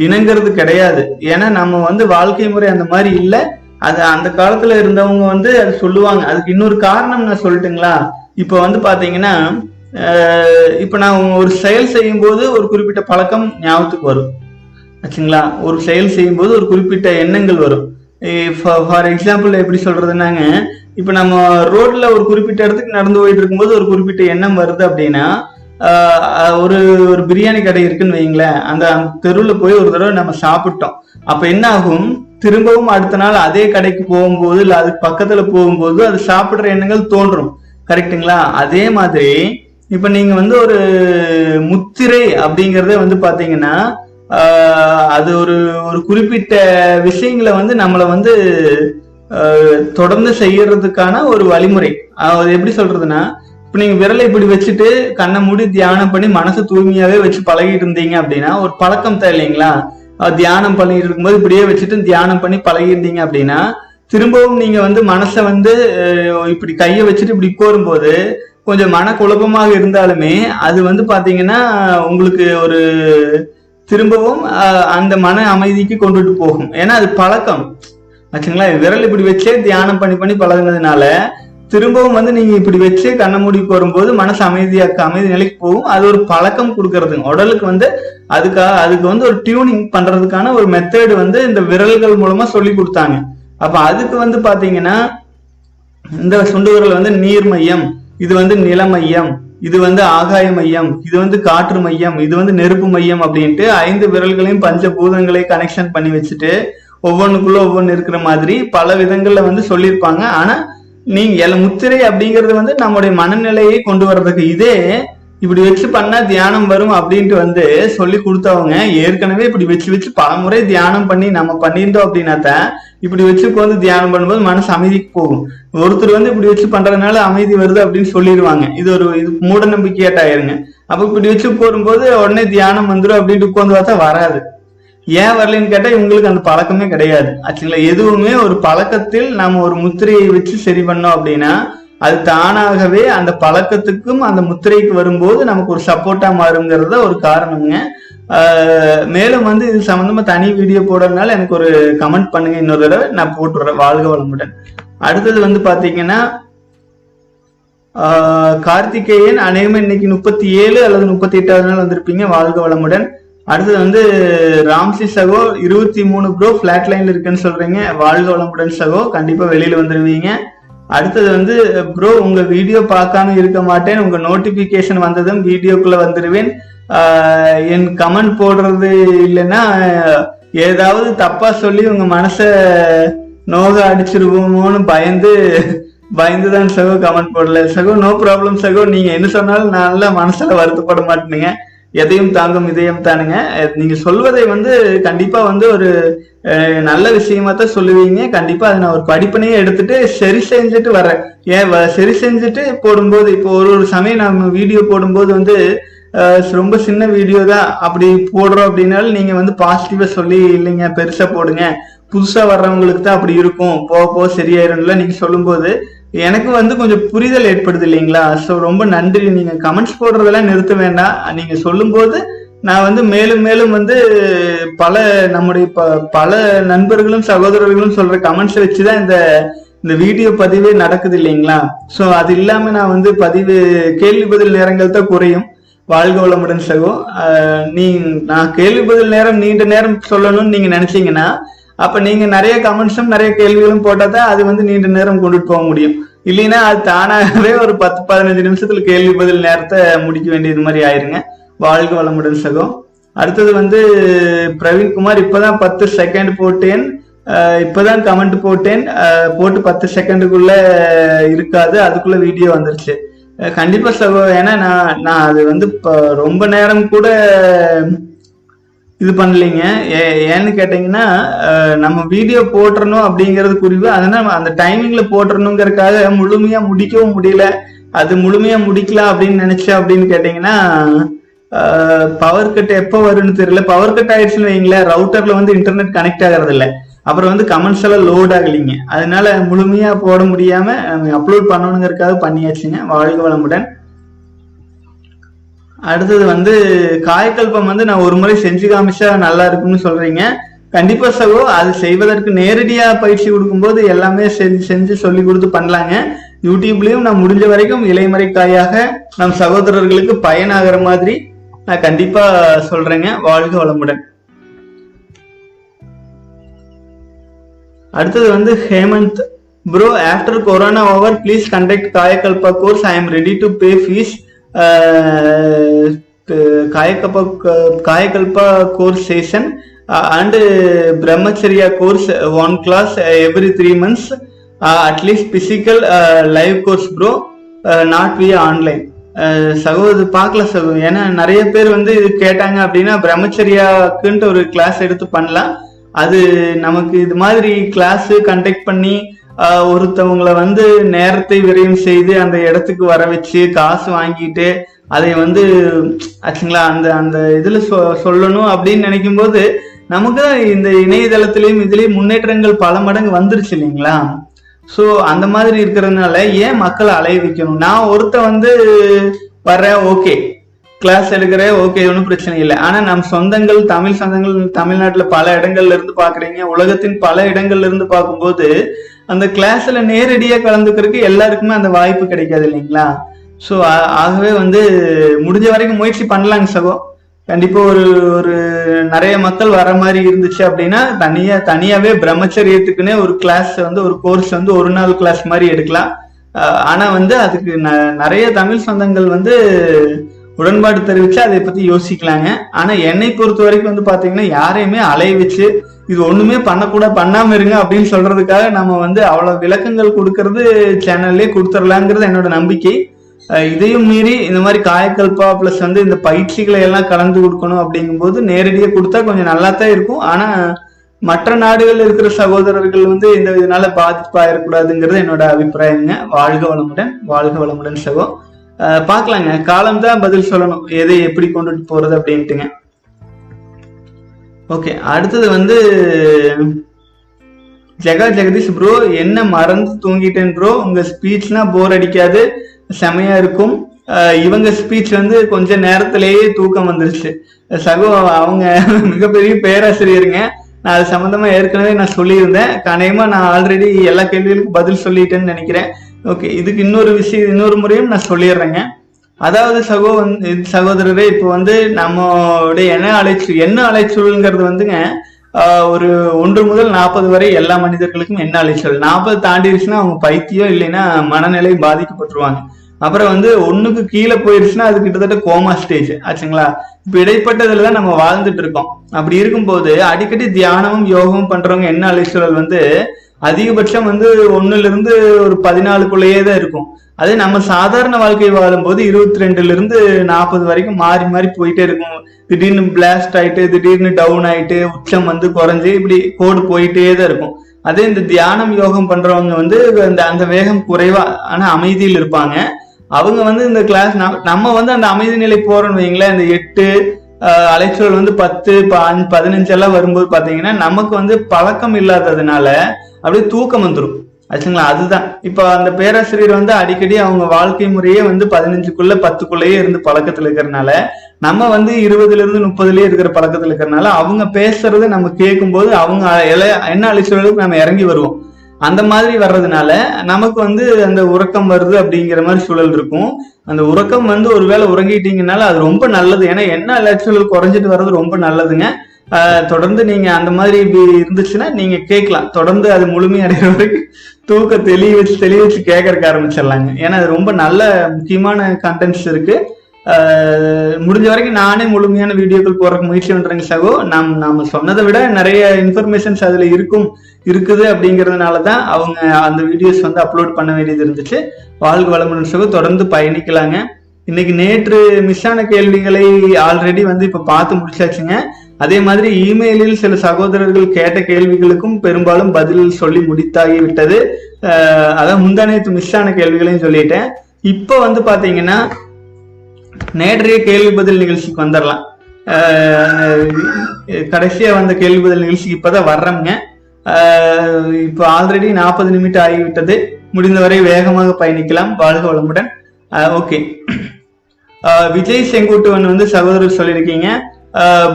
இணங்கிறது கிடையாது. ஏன்னா நம்ம வந்து வாழ்க்கை முறை அந்த மாதிரி இல்லை. அது அந்த காலத்துல இருந்தவங்க வந்து அது சொல்லுவாங்க. அதுக்கு இன்னொரு காரணம் நான் சொல்லட்டுங்களா? இப்போ வந்து பாத்தீங்கன்னா இப்போ நான் ஒரு செயல் செய்யும் போது ஒரு குறிப்பிட்ட பழக்கம் ஞாபகத்துக்கு வரும். ஆச்சுங்களா? ஒரு செயல் செய்யும்போது ஒரு குறிப்பிட்ட எண்ணங்கள் வரும். ஃபார் எக்ஸாம்பிள் எப்படி சொல்றதுனாங்க இப்போ நம்ம ரோட்ல ஒரு குறிப்பிட்ட இடத்துக்கு நடந்து போயிட்டு இருக்கும்போது ஒரு குறிப்பிட்ட எண்ணம் வருது அப்படின்னா ஒரு ஒரு பிரியாணி கடை இருக்குன்னு வைங்களேன் அந்த தெருவில் போய் ஒரு தடவை நம்ம சாப்பிட்டோம். அப்போ என்ன ஆகும்? திரும்பவும் அடுத்த நாள் அதே கடைக்கு போகும்போது இல்லை அதுக்கு பக்கத்துல போகும்போது அது சாப்பிடுற எண்ணங்கள் தோன்றும். கரெக்ட்டுங்களா அதே மாதிரி இப்ப நீங்க வந்து ஒரு முத்திரை அப்படிங்கறதே வந்து பாத்தீங்கன்னா அது ஒரு ஒரு குறிப்பிட்ட விஷயங்களை வந்து நம்மளை வந்து ஆஹ் தொடர்ந்து செய்யறதுக்கான ஒரு வழிமுறை. அது எப்படி சொல்றதுன்னா இப்ப நீங்க விரலை இப்படி வச்சுட்டு கண்ணை மூடி தியானம் பண்ணி மனசு தூய்மையாவே வச்சு பழகிட்டு இருந்தீங்க அப்படின்னா ஒரு பழக்கம் தான் இல்லைங்களா? தியானம் பண்ணிட்டு இருக்கும்போது இப்படியே வச்சுட்டு தியானம் பண்ணி பழகிருந்தீங்க அப்படின்னா திரும்பவும் நீங்க வந்து மனசை வந்து இப்படி கையை வச்சுட்டு இப்படி கோரும்போது கொஞ்சம் மன குழப்பமாக இருந்தாலுமே அது வந்து பாத்தீங்கன்னா உங்களுக்கு ஒரு திரும்பவும் அந்த மன அமைதிக்கு கொண்டுட்டு போகும். ஏன்னா அது பழக்கம். ஆச்சுங்களா? விரல் இப்படி வச்சே தியானம் பண்ணி பண்ணி பழகினதுனால திரும்பவும் வந்து நீங்க இப்படி வச்சு கண்ண மூடி வரும்போது மனசு அமைதியாக்க அமைதி நிலைக்கு போகும். அது ஒரு பழக்கம் கொடுக்கறதுங்க உடலுக்கு வந்து அதுக்காக அதுக்கு வந்து ஒரு டியூனிங் பண்றதுக்கான ஒரு மெத்தேடு வந்து இந்த விரல்கள் மூலமா சொல்லி கொடுத்தாங்க. அப்ப அதுக்கு வந்து பாத்தீங்கன்னா இந்த சுண்டு விரல் வந்து நீர் மையம் இது வந்து நில மையம் இது வந்து ஆகாய மையம் இது வந்து காற்று மையம் இது வந்து நெருப்பு மையம் அப்படின்ட்டு ஐந்து விரல்களையும் பஞ்ச பூதங்களை கனெக்ஷன் பண்ணி வச்சுட்டு ஒவ்வொன்றுக்குள்ள ஒவ்வொன்று இருக்கிற மாதிரி பல விதங்கள்ல வந்து சொல்லியிருப்பாங்க. ஆனா நீங்க முத்திரை அப்படிங்கிறது வந்து நம்முடைய மனநிலையை கொண்டு வர்றதுக்கு இதே இப்படி வச்சு பண்ணா தியானம் வரும் அப்படின்ட்டு வந்து சொல்லி கொடுத்தவங்க ஏற்கனவே இப்படி வச்சு வச்சு பலமுறை தியானம் பண்ணி நம்ம பண்ணியிருந்தோம் அப்படின்னா இப்படி வச்சு உட்காந்து தியானம் பண்ணும்போது மனசு அமைதிக்கு போகும். ஒருத்தர் வந்து இப்படி வச்சு பண்றதுனால அமைதி வருது அப்படின்னு சொல்லிடுவாங்க. இது ஒரு இது மூட நம்பிக்கையாட்டாயிருங்க அப்ப இப்படி வச்சு போடும்போது உடனே தியானம் வந்துடும் அப்படின்ட்டு உட்காந்து பார்த்தா வராது. ஏன் வரலன்னு கேட்டா இவங்களுக்கு அந்த பழக்கமே கிடையாது. ஆச்சுங்களா எதுவுமே ஒரு பழக்கத்தில் நம்ம ஒரு முத்திரையை வச்சு சரி பண்ணோம் அப்படின்னா அது தானாகவே அந்த பழக்கத்துக்கும் அந்த முத்திரைக்கு வரும்போது நமக்கு ஒரு சப்போர்ட்டா மாறுங்கிறத ஒரு காரணம்ங்க மேலும் வந்து இது சம்பந்தமா தனி வீடியோ போடுறதுனால எனக்கு ஒரு கமெண்ட் பண்ணுங்க. இன்னொரு தடவை நான் போட்டுறேன் வாழ்க வளமுடன். அடுத்தது வந்து பாத்தீங்கன்னா கார்த்திகேயன் அநேகமா இன்னைக்கு முப்பத்தி ஏழு அல்லது முப்பத்தி எட்டாவது நாள் வந்திருப்பீங்க. வாழ்க வளமுடன். அடுத்தது வந்து ராம்சி சகோ இருபத்தி மூணு ப்ரோ பிளாட் லைன்ல இருக்குன்னு சொல்றீங்க. வாழ்க வளமுடன் சகோ. கண்டிப்பா வெளியில வந்துருவீங்க. அடுத்தது வந்து ப்ரோ உங்க வீடியோ பார்க்காம இருக்க மாட்டேன். உங்க நோட்டிபிகேஷன் வந்ததும் வீடியோக்குள்ள வந்துடுவேன் என் கமெண்ட் போடுறது இல்லைன்னா ஏதாவது தப்பா சொல்லி உங்க மனச நோக அடிச்சிருவோமோன்னு பயந்து பயந்துதான் சகோ கமெண்ட் போடல. சகோ நோ ப்ராப்ளம் சகோ. நீங்க என்ன சொன்னாலும் நல்லா மனசுல வருத்தப்பட மாட்டேனுங்க. எதையும் தாங்கும் இதயம் தானுங்க. நீங்க சொல்வதை வந்து கண்டிப்பா வந்து ஒரு நல்ல விஷயமா தான் சொல்லுவீங்க. கண்டிப்பா அதை நான் ஒரு படிப்பினையே எடுத்துட்டு சரி செஞ்சுட்டு வரேன் ஏன் வ- சரி செஞ்சுட்டு போடும்போது இப்போ ஒரு ஒரு சமயம் நம்ம வீடியோ போடும்போது வந்து ரொம்ப சின்ன வீடியோ தான். அப்படி போடுறோம் அப்படின்னாலும் நீங்க வந்து பாசிட்டிவா சொல்லி இல்லைங்க பெருசா போடுங்க. புதுசா வர்றவங்களுக்கு தான் அப்படி இருக்கும். போக போக சரியாயிரும்ல நீங்க சொல்லும்போது. எனக்கு வந்து கொஞ்சம் புரிதல் ஏற்படுது இல்லைங்களா? ஸோ ரொம்ப நன்றி. நீங்க கமெண்ட்ஸ் போடுறதெல்லாம் நிறுத்த வேண்டாம். நீங்க சொல்லும்போது நான் வந்து மேலும் மேலும் வந்து பல நம்முடைய ப- பல நண்பர்களும் சகோதரர்களும் சொல்ற கமெண்ட்ஸ் வச்சுதான் இந்த இந்த வீடியோ பதிவே நடக்குது இல்லைங்களா? ஸோ அது இல்லாம நான் வந்து பதிவு கேள்வி பதில் நேரங்கள் தான் குறையும். வாழ்க வளமுடன் சகோ. நீ நான் கேள்வி பதில் நேரம் நீண்ட நேரம் சொல்லணும்னு நீங்க நினைச்சீங்கன்னா அப்ப நீங்க நிறைய கமெண்ட்ஸும் நிறைய கேள்விகளும் போட்டாதான் அது வந்து நீண்ட நேரம் கொண்டுட்டு போக முடியும். இல்லைன்னா அது தானாகவே ஒரு பத்து பதினஞ்சு நிமிஷத்துல கேள்வி பதில் நேரத்தை முடிக்க வேண்டியது மாதிரி ஆயிருங்க. வாழ்க வளமுடன் சகோ. அடுத்தது வந்து பிரவீன்குமார் இப்பதான் பத்து செகண்ட் போட்டேன். இப்பதான் கமெண்ட் போட்டேன். போட்டு பத்து செகண்டுக்குள்ள இருக்காது. அதுக்குள்ள வீடியோ வந்துருச்சு. கண்டிப்பா சகோ. ஏன்னா நான் நான் அது வந்து ரொம்ப நேரம் கூட இது பண்ணலைங்க. ஏ- ஏன்னு கேட்டீங்கன்னா நம்ம வீடியோ போட்டுறணும் அப்படிங்கிறது குறிவு. அதனால அந்த டைமிங்ல போட்டுறணுங்கிறதுக்காக முழுமையா முடிக்கவும் முடியல. அது முழுமையா முடிக்கலாம் அப்படின்னு நினைச்சேன் அப்படின்னு கேட்டீங்கன்னா பவர் கட் எப்போ வரும்னு தெரியல. பவர் கட் ஆயிடுச்சுன்னு வைங்களேன் ரவுட்டர்ல வந்து இன்டர்நெட் கனெக்ட் ஆகிறது இல்லை அப்புறம் வந்து கமெண்ட்ஸ் எல்லாம் லோட் ஆகலைங்க. அதனால முழுமையா போட முடியாம அப்லோட் பண்ணணுங்கிறதுக்காக பண்ணியாச்சுங்க. வாழ்க வளமுடன். அடுத்தது வந்து காயக்கல்பம் வந்து நான் ஒரு முறை செஞ்சு காமிச்சா நல்லா இருக்கும்னு சொல்றீங்க. கண்டிப்பா சகோ அது செய்வதற்கு நேரடியா பயிற்சி கொடுக்கும்போது எல்லாமே செஞ்சு செஞ்சு சொல்லி கொடுத்து பண்ணலாங்க. யூடியூப்லயும் நான் முடிஞ்ச வரைக்கும் இலைமறை காயாக நம் சகோதரர்களுக்கு பயனாகிற மாதிரி நான் கண்டிப்பா சொல்றேங்க. வாழ்க வளமுடன். அடுத்தது வந்து Hemant. Bro after corona over please conduct Kayakalpa course I am ready to pay fees Kayakalpa Kayakalpa course session and brahmacharya course one class every three months at least physical live course bro not we online சகோதரி பார்க்கல சகோ. ஏன்னா நிறைய பேர் வந்து இது கேட்டாங்க அப்படின்னா பிரம்மச்சரியாக்குன்ட்டு ஒரு கிளாஸ் எடுத்து பண்ணலாம். அது நமக்கு இது மாதிரி கிளாஸ் கண்டக்ட் பண்ணி ஒருத்தவங்கள வந்து நேரத்தை விரயம் செய்து அந்த இடத்துக்கு வர வச்சு காசு வாங்கிட்டு அதை வந்து ஆச்சுங்களா அந்த அந்த இதுல சொ- சொல்லணும் அப்படின்னு நினைக்கும் போது நமக்கு இந்த இணையதளத்திலயும் இதுலயும் முன்னேற்றங்கள் பல மடங்கு வந்துருச்சு இல்லைங்களா? சோ அந்த மாதிரி இருக்கிறதுனால ஏன் மக்களை அலைய வைக்கணும்? நான் ஒருத்த வந்து வர்றேன் ஓகே கிளாஸ் எடுக்கிறேன் ஓகே ஒன்றும் பிரச்சனை இல்லை. ஆனா நம் சொந்தங்கள் தமிழ் சொந்தங்கள் தமிழ்நாட்டுல பல இடங்கள்ல இருந்து பாக்குறீங்க. உலகத்தின் பல இடங்கள்ல இருந்து பார்க்கும்போது அந்த கிளாஸ்ல நேரடியா கலந்துக்கிறதுக்கு எல்லாருக்குமே அந்த வாய்ப்பு கிடைக்காது இல்லைங்களா? ஸோ ஆகவே வந்து முடிஞ்ச வரைக்கும் முயற்சி பண்ணலாங்க சகோ. கண்டிப்பா ஒரு ஒரு நிறைய மக்கள் வர மாதிரி இருந்துச்சு அப்படின்னா தனியா தனியாவே பிரம்மச்சரியத்துக்குன்னே ஒரு கிளாஸ் வந்து ஒரு கோர்ஸ் வந்து ஒரு நாள் கிளாஸ் மாதிரி எடுக்கலாம். ஆனா வந்து அதுக்கு ந- நிறைய தமிழ் சொந்தங்கள் வந்து உடன்பாடு தெரிவிச்சு அதை பத்தி யோசிக்கலாங்க. ஆனா என்னை பொறுத்த வரைக்கும் வந்து பாத்தீங்கன்னா யாரையுமே அலைய வச்சு இது ஒண்ணுமே பண்ணக்கூட பண்ணாம இருங்க அப்படின்னு சொல்றதுக்காக நம்ம வந்து அவ்வளவு விளக்கங்கள் கொடுக்கறது சேனல்லே கொடுத்துடலாங்கிறது என்னோட நம்பிக்கை. இதையும் மீறி இந்த மாதிரி காயக்கல்பா பிளஸ் வந்து இந்த பயிற்சிகளை எல்லாம் கலந்து கொடுக்கணும் அப்படிங்கும்போது நேரடியாக கொடுத்தா கொஞ்சம் நல்லா தான் இருக்கும். ஆனா மற்ற நாடுகளில் இருக்கிற சகோதரர்கள் வந்து இந்த இதனால பாதிப்பாயிடக்கூடாதுங்கிறது என்னோட அபிப்பிராயங்க. வாழ்க வளமுடன் வாழ்க வளமுடன் சகோ. பார்க்கலாங்க. காலம் தான் பதில் சொல்லணும். எதை எப்படி கொண்டுட்டு போறது அப்படின்ட்டுங்க. ஓகே அடுத்தது வந்து ஜெகா ஜெகதீஷ் ப்ரோ என்ன மறந்து தூங்கிட்டேன் ப்ரோ உங்க ஸ்பீச்னா போர் அடிக்காது. செமையா இருக்கும். இவங்க ஸ்பீச் வந்து கொஞ்ச நேரத்திலேயே தூக்கம் வந்துருச்சு. சகோ அவங்க மிகப்பெரிய பேராசிரியருங்க. நான் அது சம்பந்தமா ஏற்கனவே நான் சொல்லியிருந்தேன். கணையமா நான் ஆல்ரெடி எல்லா கேள்விகளுக்கும் பதில் சொல்லிட்டேன்னு நினைக்கிறேன். ஓகே இதுக்கு இன்னொரு விஷயம் இன்னொரு முறையும் நான் சொல்லிடுறேங்க. அதாவது சகோ வந்து சகோதரரே இப்போ வந்து நம்மளுடைய என்ன அலைச்சு என்ன அலைச்சல்ங்கிறது வந்துங்க ஒரு ஒன்று முதல் நாற்பது வரை எல்லா மனிதர்களுக்கும் என்ன அலைச்சல். நாற்பது தாண்டிடுச்சுன்னா அவங்க பைத்தியம் இல்லைன்னா மனநிலை பாதிக்கப்பட்டுருவாங்க. அப்புறம் வந்து ஒண்ணுக்கு கீழே போயிருச்சுன்னா அது கிட்டத்தட்ட கோமா ஸ்டேஜ் ஆச்சுங்களா? இப்ப இடைப்பட்டதுல தான் நம்ம வாழ்ந்துட்டு இருக்கோம். அப்படி இருக்கும்போது அடிக்கடி தியானமும் யோகமும் பண்றவங்க என்ன அலைச்சூழல் வந்து அதிகபட்சம் வந்து ஒன்னுல இருந்து ஒரு பதினாலுக்குள்ளேயே தான் இருக்கும். அதே நம்ம சாதாரண வாழ்க்கை வாழும்போது இருபத்தி ரெண்டுல இருந்து நாற்பது வரைக்கும் மாறி மாறி போயிட்டே இருக்கும். திடீர்னு பிளாஸ்ட் ஆயிட்டு திடீர்னு டவுன் ஆயிட்டு உச்சம் வந்து குறைஞ்சு இப்படி கோடு போயிட்டே தான் இருக்கும். அதே இந்த தியானம் யோகம் பண்றவங்க வந்து அந்த அந்த வேகம் குறைவா ஆனா அமைதியில் இருப்பாங்க. அவங்க வந்து இந்த கிளாஸ் நம்ம வந்து அந்த அமைதி நிலை போறோம்னு வைங்களேன் இந்த எட்டு அலைச்சல் வந்து பத்து பதினஞ்சு எல்லாம் வரும்போது பாத்தீங்கன்னா நமக்கு வந்து பழக்கம் இல்லாததுனால அப்படியே தூக்கம் வந்துடும் ஆச்சுங்களா? அதுதான். இப்போ அந்த பேராசிரியர் வந்து அடிக்கடி அவங்க வாழ்க்கை முறையே வந்து பதினஞ்சுக்குள்ள பத்துக்குள்ளேயே இருந்து பழக்கத்துல இருக்கிறனால நம்ம வந்து இருபதுல இருந்து முப்பதுலயே இருக்கிற பழக்கத்துல இருக்கிறனால அவங்க பேசுறதை நம்ம கேட்கும்போது அவங்க என்ன அழிச்சவர்களுக்கு நம்ம இறங்கி வருவோம். அந்த மாதிரி வர்றதுனால நமக்கு வந்து அந்த உறக்கம் வருது அப்படிங்கிற மாதிரி சூழல் இருக்கும். அந்த உறக்கம் வந்து ஒருவேளை உறங்கிட்டீங்கனால அது ரொம்ப நல்லது. ஏன்னா என்ன அலைச்சல் குறைஞ்சிட்டு வர்றது ரொம்ப நல்லதுங்க. தொடர்ந்து நீங்க அந்த மாதிரி இப்படி இருந்துச்சுன்னா நீங்க கேட்கலாம். தொடர்ந்து அது முழுமையடைகிற வரைக்கும் தூக்க தெளி வச்சு தெளி வச்சு கேட்கறக்கு ஆரம்பிச்சிடலாங்க. ஏன்னா அது ரொம்ப நல்ல முக்கியமான கண்டென்ட்ஸ் இருக்கு. ஆஹ் முடிஞ்ச வரைக்கும் நானே முழுமையான வீடியோக்கள் போறதுக்கு முயற்சி பண்றேங்க சகோ. நாம் நாம சொன்னதை விட நிறைய இன்ஃபர்மேஷன்ஸ் அதுல இருக்கும் இருக்குது அப்படிங்கிறதுனால தான் அவங்க அந்த வீடியோஸ் வந்து அப்லோட் பண்ண வேண்டியது இருந்துச்சு. வாழ்க வளமுடன் சகோ. தொடர்ந்து பயணிக்கலாங்க. இன்னைக்கு நேற்று மிஸ் ஆன கேள்விகளை ஆல்ரெடி வந்து இப்ப பார்த்து முடிச்சாச்சுங்க. அதே மாதிரி இமெயிலில் சில சகோதரர்கள் கேட்ட கேள்விகளுக்கும் பெரும்பாலும் பதில் சொல்லி முடித்தாகி விட்டது அதான் முந்தானேத்து மிஸ் ஆன கேள்விகளையும் சொல்லிட்டேன். இப்போ வந்து பாத்தீங்கன்னா நேற்றைய கேள்வி பதில் நிகழ்ச்சிக்கு வந்துடலாம் கடைசியா வந்த கேள்வி பதில் நிகழ்ச்சிக்கு இப்பதான் வர்றோங்க இப்போ ஆல்ரெடி நாற்பது நிமிடம் ஆகிவிட்டது. முடிந்தவரை வேகமாக பயணிக்கலாம். வாழ்க வளமுடன். ஓகே விஜய் செங்குட்டுவன் வந்து சகோதரர் சொல்லியிருக்கீங்க.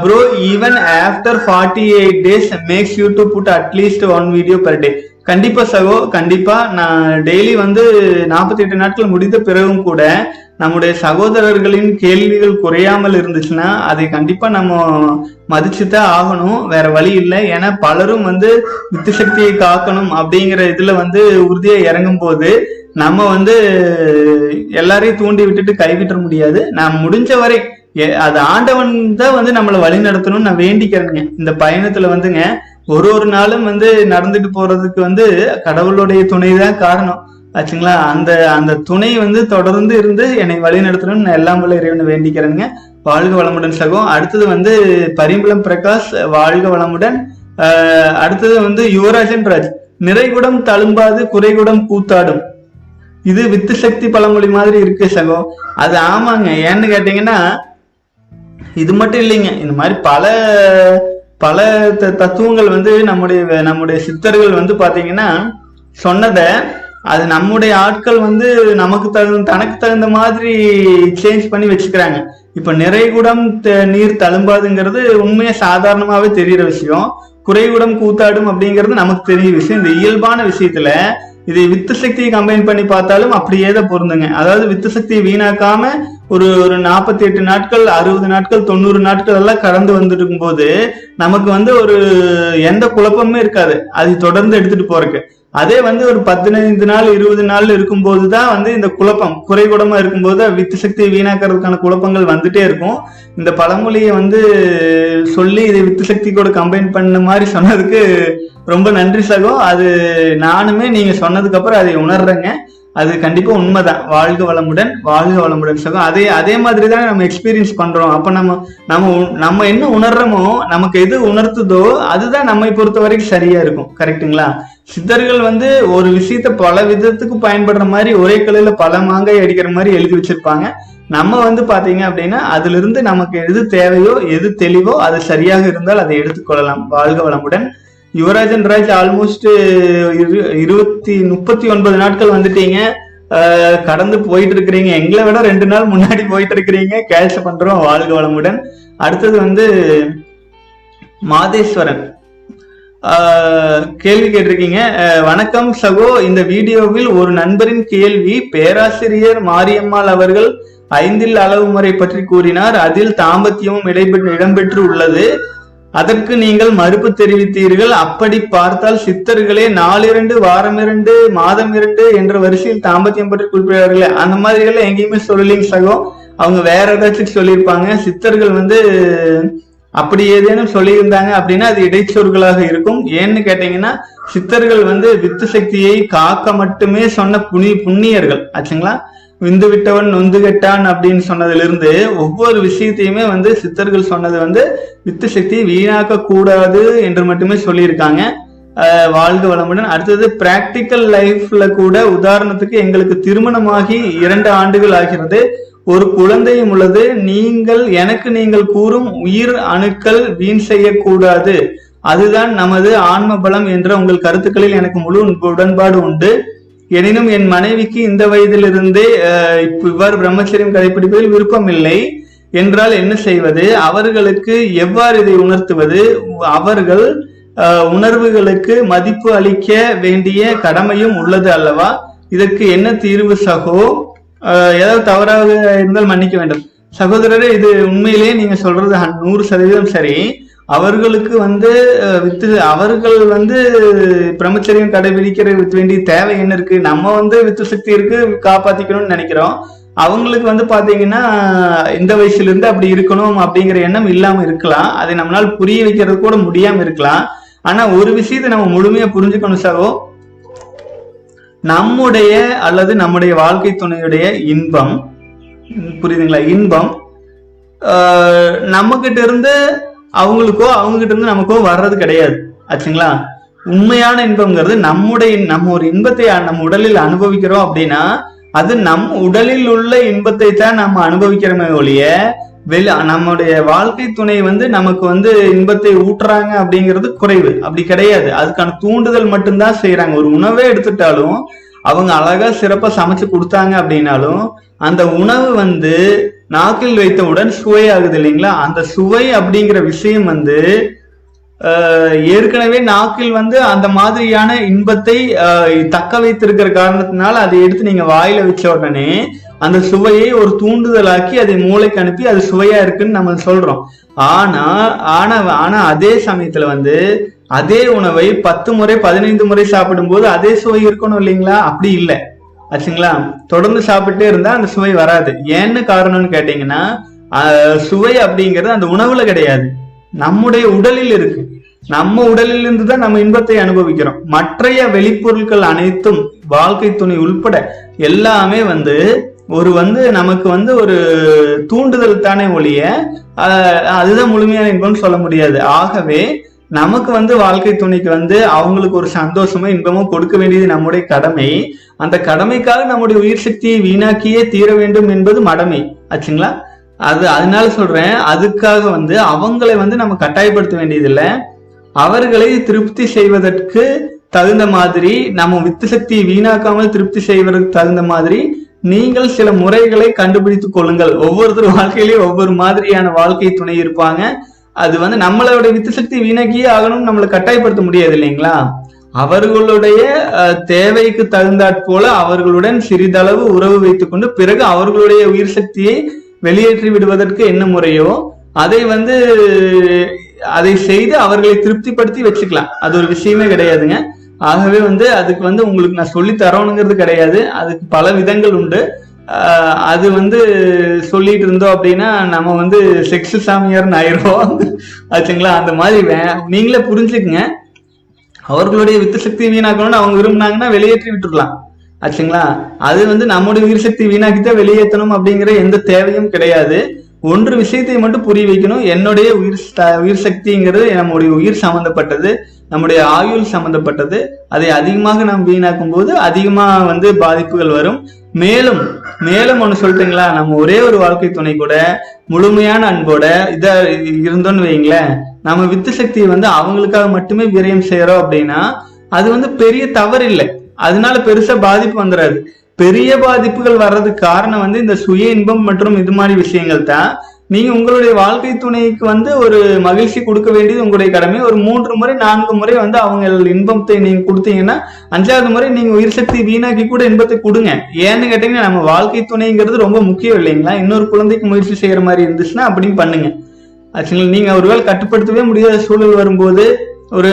Bro even after forty eight days makes you to put at least one video per day கண்டிப்பா சகோ கண்டிப்பா. நான் டெய்லி வந்து நாற்பத்தி எட்டு நாட்கள் முடிந்த பிறகும் கூட நம்முடைய சகோதரர்களின் கேள்விகள் குறையாமல் இருந்துச்சுன்னா அதை கண்டிப்பா நம்ம மதிச்சுதான் ஆகணும். வேற வழி இல்லை. ஏன்னா பலரும் வந்து வித்து சக்தியை காக்கணும் அப்படிங்கிற இதுல வந்து உறுதியா இறங்கும் போது நம்ம வந்து எல்லாரையும் தூண்டி விட்டுட்டு கைவிட்ட முடியாது. நான் முடிஞ்ச வரை அது ஆண்டவன் தான் வந்து நம்மளை வழி நடத்தணும்னு நான் வேண்டிக்கிறேங்க இந்த பயணத்துல வந்துங்க ஒரு ஒரு நாளும் வந்து நடந்துட்டு போறதுக்கு வந்து கடவுளுடைய துணை தான் காரணம். ஆச்சுங்களா? அந்த அந்த துணை வந்து தொடர்ந்து இருந்து என்னை வழி நடத்தணும்னு நான் எல்லாம் வல்ல இறைவனை வேண்டிக்கிறேங்க வாழ்க வளமுடன் சகோ. அடுத்தது வந்து பரிம்பளம் பிரகாஷ் வாழ்க வளமுடன். ஆஹ் அடுத்தது வந்து யுவராஜன் ராஜ். நிறைகுடம் தழும்பாது குறைகுடம் கூத்தாடும். இது வித்து சக்தி பழமொழி மாதிரி இருக்கு சகோ. அது ஆமாங்க. ஏன்னு கேட்டீங்கன்னா இது மட்டும் இல்லைங்க. இந்த மாதிரி பல பல த- தத்துவங்கள் வந்து நம்முடைய நம்முடைய சித்தர்கள் வந்து பாத்தீங்கன்னா சொன்னதை அது நம்முடைய ஆட்கள் வந்து நமக்கு தகுந்த தனக்கு தகுந்த மாதிரி சேஞ்ச் பண்ணி வச்சுக்கிறாங்க. இப்ப நிறைகுடம் நீர் தழும்பாதுங்கிறது உண்மையா சாதாரணமாவே தெரியிற விஷயம். குறைகுடம் கூத்தாடும் அப்படிங்கிறது நமக்கு தெரிஞ்ச விஷயம். இந்த இயல்பான விஷயத்துல இது வித்து சக்தியை கம்பைன் பண்ணி பார்த்தாலும் அப்படியே தான் பொருந்துங்க. அதாவது வித்து சக்தியை வீணாக்காம ஒரு ஒரு நாற்பத்தி எட்டு நாட்கள் அறுபது நாட்கள் தொண்ணூறு நாட்கள் எல்லாம் கடந்து வந்துருக்கும் போது நமக்கு வந்து ஒரு எந்த குழப்பமுமே இருக்காது. அது தொடர்ந்து எடுத்துட்டு போறதுக்கு. அதே வந்து ஒரு பதினைந்து நாள் இருபது நாள் இருக்கும்போது தான் வந்து இந்த குழப்பம் குறைகுடமா இருக்கும்போது வித்து சக்தியை வீணாக்கிறதுக்கான குழப்பங்கள் வந்துட்டே இருக்கும். இந்த பழமொழியை வந்து சொல்லி இதை வித்து சக்தி கூட கம்பைன் பண்ண மாதிரி சொன்னதுக்கு ரொம்ப நன்றி சகோ. அது நானுமே நீங்க சொன்னதுக்கு அப்புறம் அதை உணர்றேங்க. அது கண்டிப்பா உண்மைதான். வாழ்க வளமுடன் வாழ்க வளமுடன் சொல்லும் அதே அதே மாதிரி தான் நம்ம எக்ஸ்பீரியன்ஸ் பண்றோம். அப்ப நம்ம நம்ம உ- நம்ம என்ன உணர்றோமோ நமக்கு எது உணர்த்துதோ அதுதான் நம்மை பொறுத்த வரைக்கும் சரியா இருக்கும். கரெக்ட்டுங்களா சித்தர்கள் வந்து ஒரு விஷயத்த பல விதத்துக்கு பயன்படுற மாதிரி ஒரே கலையில பல மாங்காய் அடிக்கிற மாதிரி எழுதி வச்சிருப்பாங்க. நம்ம வந்து பாத்தீங்க அப்படின்னா அதுல இருந்து நமக்கு எது தேவையோ எது தெளிவோ அது சரியாக இருந்தால் அதை எடுத்துக்கொள்ளலாம் வாழ்க வளமுடன். யுவராஜன் ராஜ் ஆல்மோஸ்ட் இருபத்தி முப்பத்தி ஒன்பது நாட்கள் வந்துட்டீங்க. கடந்து போயிட்டு இருக்கிறீங்க எங்களை விட ரெண்டு நாள் முன்னாடி போயிட்டு இருக்கிறீங்க கேஷ் பண்றோம் வாழ்க வளமுடன். அடுத்தது வந்து மாதேஸ்வரன். ஆஹ் கேள்வி கேட்டிருக்கீங்க. அஹ் வணக்கம் சகோ. இந்த வீடியோவில் ஒரு நண்பரின் கேள்வி. பேராசிரியர் மாரியம்மாள் அவர்கள் ஐந்தில் அளவு முறை பற்றி கூறினார். அதில் தாம்பத்தியமும் இடம்பெற்று உள்ளது. அதற்கு நீங்கள் மறுப்பு தெரிவித்தீர்கள். அப்படி பார்த்தால் சித்தர்களே நாளிரண்டு வாரம் இரண்டு மாதம் இரண்டு என்ற வரிசையில் தாம்பத்தியம் பற்றி குறிப்பிடுவார்களே அந்த மாதிரி எல்லாம் எங்கேயுமே சொல்லலைங்க சகோ அவங்க வேற ஏதாச்சும் சொல்லியிருப்பாங்க. சித்தர்கள் வந்து அப்படி ஏதேனும் சொல்லியிருந்தாங்க அப்படின்னா அது இடைச்சொற்களாக இருக்கும். ஏன்னு கேட்டீங்கன்னா சித்தர்கள் வந்து வித்து சக்தியை காக்க மட்டுமே சொன்ன புனி புண்ணியர்கள். ஆச்சுங்களா? விந்து விட்டவன் நொந்து கெட்டான் அப்படின்னு சொன்னதிலிருந்து ஒவ்வொரு விஷயத்தையுமே வந்து சித்தர்கள் சொன்னது வந்து வித்து சக்தியை வீணாக்க கூடாது என்று மட்டுமே சொல்லியிருக்காங்க. வாழ்க வளமுடன். அடுத்தது பிராக்டிக்கல் லைஃப்ல கூட உதாரணத்துக்கு எங்களுக்கு திருமணமாகி இரண்டு ஆண்டுகள் ஆகிறது. ஒரு குழந்தையும் உள்ளது. நீங்கள் எனக்கு நீங்கள் கூறும் உயிர் அணுக்கள் வீண் செய்யக்கூடாது. அதுதான் நமது ஆன்ம பலம் என்ற உங்கள் கருத்துக்களில் எனக்கு முழு உடன்பாடு உண்டு. எனினும் என் மனைவிக்கு இந்த வயதிலிருந்தே இவ்வாறு பிரம்மச்சரியம் கடைபிடிப்பதில் விருப்பம் இல்லை என்றால் என்ன செய்வது? அவர்களுக்கு எவ்வாறு இதை உணர்த்துவது? அவர்கள் உணர்வுகளுக்கு மதிப்பு அளிக்க வேண்டிய கடமையும் உள்ளது அல்லவா? இதற்கு என்ன தீர்வு சகோ? ஏதாவது தவறாக இருந்தால் மன்னிக்க வேண்டும். சகோதரரே இது உண்மையிலேயே நீங்க சொல்றது நூறு சதவீதம் சரி. அவர்களுக்கு வந்து வித்து அவர்கள் வந்து பிரம்மச்சரியம் கடைபிடிக்கிற வேண்டிய தேவை என்ன இருக்கு? நம்ம வந்து வித்து சக்தி இருக்கு காப்பாத்திக்கணும்னு நினைக்கிறோம். அவங்களுக்கு வந்து பாத்தீங்கன்னா இந்த வயசுல இருந்து அப்படி இருக்கணும் அப்படிங்கிற எண்ணம் இல்லாம இருக்கலாம். அதை நம்மளால புரிய வைக்கிறது கூட முடியாம இருக்கலாம். ஆனா ஒரு விஷயத்தை நம்ம முழுமையா புரிஞ்சுக்கணும் சாரோ. நம்முடைய அல்லது நம்முடைய வாழ்க்கை துணையுடைய இன்பம். புரியுதுங்களா? இன்பம். நம்ம கிட்ட இருந்து அவங்களுக்கோ அவங்ககிட்ட இருந்து நமக்கோ வர்றது கிடையாது. ஆச்சுங்களா? உண்மையான இன்பம்ங்கிறது நம்முடைய நம்ம ஒரு இன்பத்தை நம்ம உடலில் அனுபவிக்கிறோம் அப்படின்னா அது நம் உடலில் உள்ள இன்பத்தை தான் நம்ம அனுபவிக்கிறோமே ஒழிய வெளி நம்முடைய வாழ்க்கை துணை வந்து நமக்கு வந்து இன்பத்தை ஊட்டுறாங்க அப்படிங்கிறது குறைவு. அப்படி கிடையாது. அதுக்கான தூண்டுதல் மட்டும்தான் செய்யறாங்க ஒரு உணவே எடுத்துட்டாலும் அவங்க அழகா சிறப்பா சமைச்சு கொடுத்தாங்க அப்படின்னாலும் அந்த உணவு வந்து நாக்கில் வைத்தவுடன் சுவையாகுது இல்லைங்களா? அந்த சுவை அப்படிங்கிற விஷயம் வந்து ஏற்கனவே நாக்கில் வந்து அந்த மாதிரியான இன்பத்தை தக்க வைத்திருக்கிற காரணத்தினால அதை எடுத்து நீங்க வாயில வச்ச உடனே அந்த சுவையை ஒரு தூண்டுதலாக்கி அதை மூளைக்கு அனுப்பி அது சுவையா இருக்குன்னு நம்ம சொல்றோம். ஆனா ஆனா ஆனா அதே சமயத்துல வந்து அதே உணவை பத்து முறை பதினைந்து முறை சாப்பிடும்போது அதே சுவை இருக்கணும் இல்லைங்களா? அப்படி இல்லை. ஆச்சுங்களா? தொடர்ந்து சாப்பிட்டே இருந்தா அந்த சுவை வராது. ஏன்னு காரணம்னு கேட்டீங்கன்னா சுவை அப்படிங்கிறது அந்த உணவுல கிடையாது. நம்முடைய உடலில் இருக்கு. நம்ம உடலில் இருந்து தான் நம்ம இன்பத்தை அனுபவிக்கிறோம். மற்றைய வெளிப்பொருட்கள் அனைத்தும் வாழ்க்கை துணை உள்பட எல்லாமே வந்து ஒரு வந்து நமக்கு வந்து ஒரு தூண்டுதல் தானே ஒழிய அதுதான் முழுமையான இன்பம்னு சொல்ல முடியாது. ஆகவே நமக்கு வந்து வாழ்க்கை துணைக்கு வந்து அவங்களுக்கு ஒரு சந்தோஷமோ இன்பமோ கொடுக்க வேண்டியது நம்முடைய கடமை. அந்த கடமைக்காக நம்முடைய உயிர் சக்தியை வீணாக்கியே தீர வேண்டும் என்பது மடமை. ஆச்சுங்களா? அது அதனால சொல்றேன் அதுக்காக வந்து அவங்களை வந்து நம்ம கட்டாயப்படுத்த வேண்டியதில்லை. அவர்களை திருப்தி செய்வதற்கு தகுந்த மாதிரி நம்ம வித்து சக்தியை வீணாக்காமல் திருப்தி செய்வதற்கு தகுந்த மாதிரி நீங்கள் சில முறைகளை கண்டுபிடித்துக் கொள்ளுங்கள். ஒவ்வொருத்தர் வாழ்க்கையிலேயும் ஒவ்வொரு மாதிரியான வாழ்க்கை துணை இருப்பாங்க. அது வந்து நம்மளோட வித்து சக்தி வீணாக்கியே ஆகணும்னு நம்மளை கட்டாயப்படுத்த முடியாது இல்லைங்களா? அவர்களுடைய தேவைக்கு தகுந்தாற் போல அவர்களுடன் சிறிதளவு உறவு வைத்துக்கொண்டு பிறகு அவர்களுடைய உயிர் சக்தியை வெளியேற்றி விடுவதற்கு என்ன முறையோ அதை வந்து அதை செய்து அவர்களை திருப்திப்படுத்தி வச்சுக்கலாம். அது ஒரு விஷயமே கிடையாதுங்க. ஆகவே வந்து அதுக்கு வந்து உங்களுக்கு நான் சொல்லி தரணுங்கிறது கிடையாது. அதுக்கு பல விதங்கள் உண்டு. அது வந்து சொல்லிட்டு இருந்தோம் அப்படின்னா நம்ம வந்து செக்ஸ் சாமியார்னு ஆயிரும் ஆச்சுங்களா? அந்த மாதிரி வே- நீங்களே புரிஞ்சுக்குங்க. அவர்களுடைய வித்து சக்தி வீணாக்கணும்னு அவங்க விரும்புனாங்கன்னா வெளியேற்றி விட்டுடலாம் ஆச்சுங்களா? அது வந்து நம்முடைய உயிர் சக்தி வீணாக்கித்தான் வெளியேற்றணும் அப்படிங்கிற எந்த தேவையும் கிடையாது. ஒன்று விஷயத்தை மட்டும் புரிய வைக்கணும். என்னுடைய உயிர் உயிர் சக்திங்கிறது நம்முடைய உயிர் சம்பந்தப்பட்டது நம்முடைய ஆயுள் சம்பந்தப்பட்டது. அதை அதிகமாக நாம் வீணாக்கும் போது அதிகமா வந்து பாதிப்புகள் வரும். மேலும் மேலும் ஒண்ணு சொல்லிட்டுங்களா நம்ம ஒரே ஒரு வாழ்க்கை துணை கூட முழுமையான அன்போட இதை இருந்தோம்னு வைங்களேன் நம்ம வித்து சக்தியை வந்து அவங்களுக்காக மட்டுமே விரயம் செய்யறோம் அப்படின்னா அது வந்து பெரிய தவறு இல்லை அதனால பெருசா பாதிப்பு வந்துடாது பெரிய பாதிப்புகள் வர்றதுக்கு காரணம் வந்து இந்த சுய இன்பம் மற்றும் இது மாதிரி விஷயங்கள் தான். நீங்க உங்களுடைய வாழ்க்கை துணைக்கு வந்து ஒரு மகிழ்ச்சி கொடுக்க வேண்டியது உங்களுடைய கடமை. ஒரு மூன்று முறை நான்கு முறை வந்து அவங்க இன்பத்தை நீங்க கொடுத்தீங்கன்னா அஞ்சாவது முறை நீங்க உயிர் சக்தி வீணாக்கி கூட இன்பத்தை கொடுங்க. ஏன்னு கேட்டீங்கன்னா நம்ம வாழ்க்கை துணைங்கிறது ரொம்ப முக்கியம் இல்லைங்களா? இன்னொரு குழந்தைக்கு முயற்சி செய்யற மாதிரி இருந்துச்சுன்னா அப்படின்னு பண்ணுங்க. ஆக்சுவலி நீங்க ஒருவேளை கட்டுப்படுத்தவே முடியாத சூழல் வரும்போது ஒரு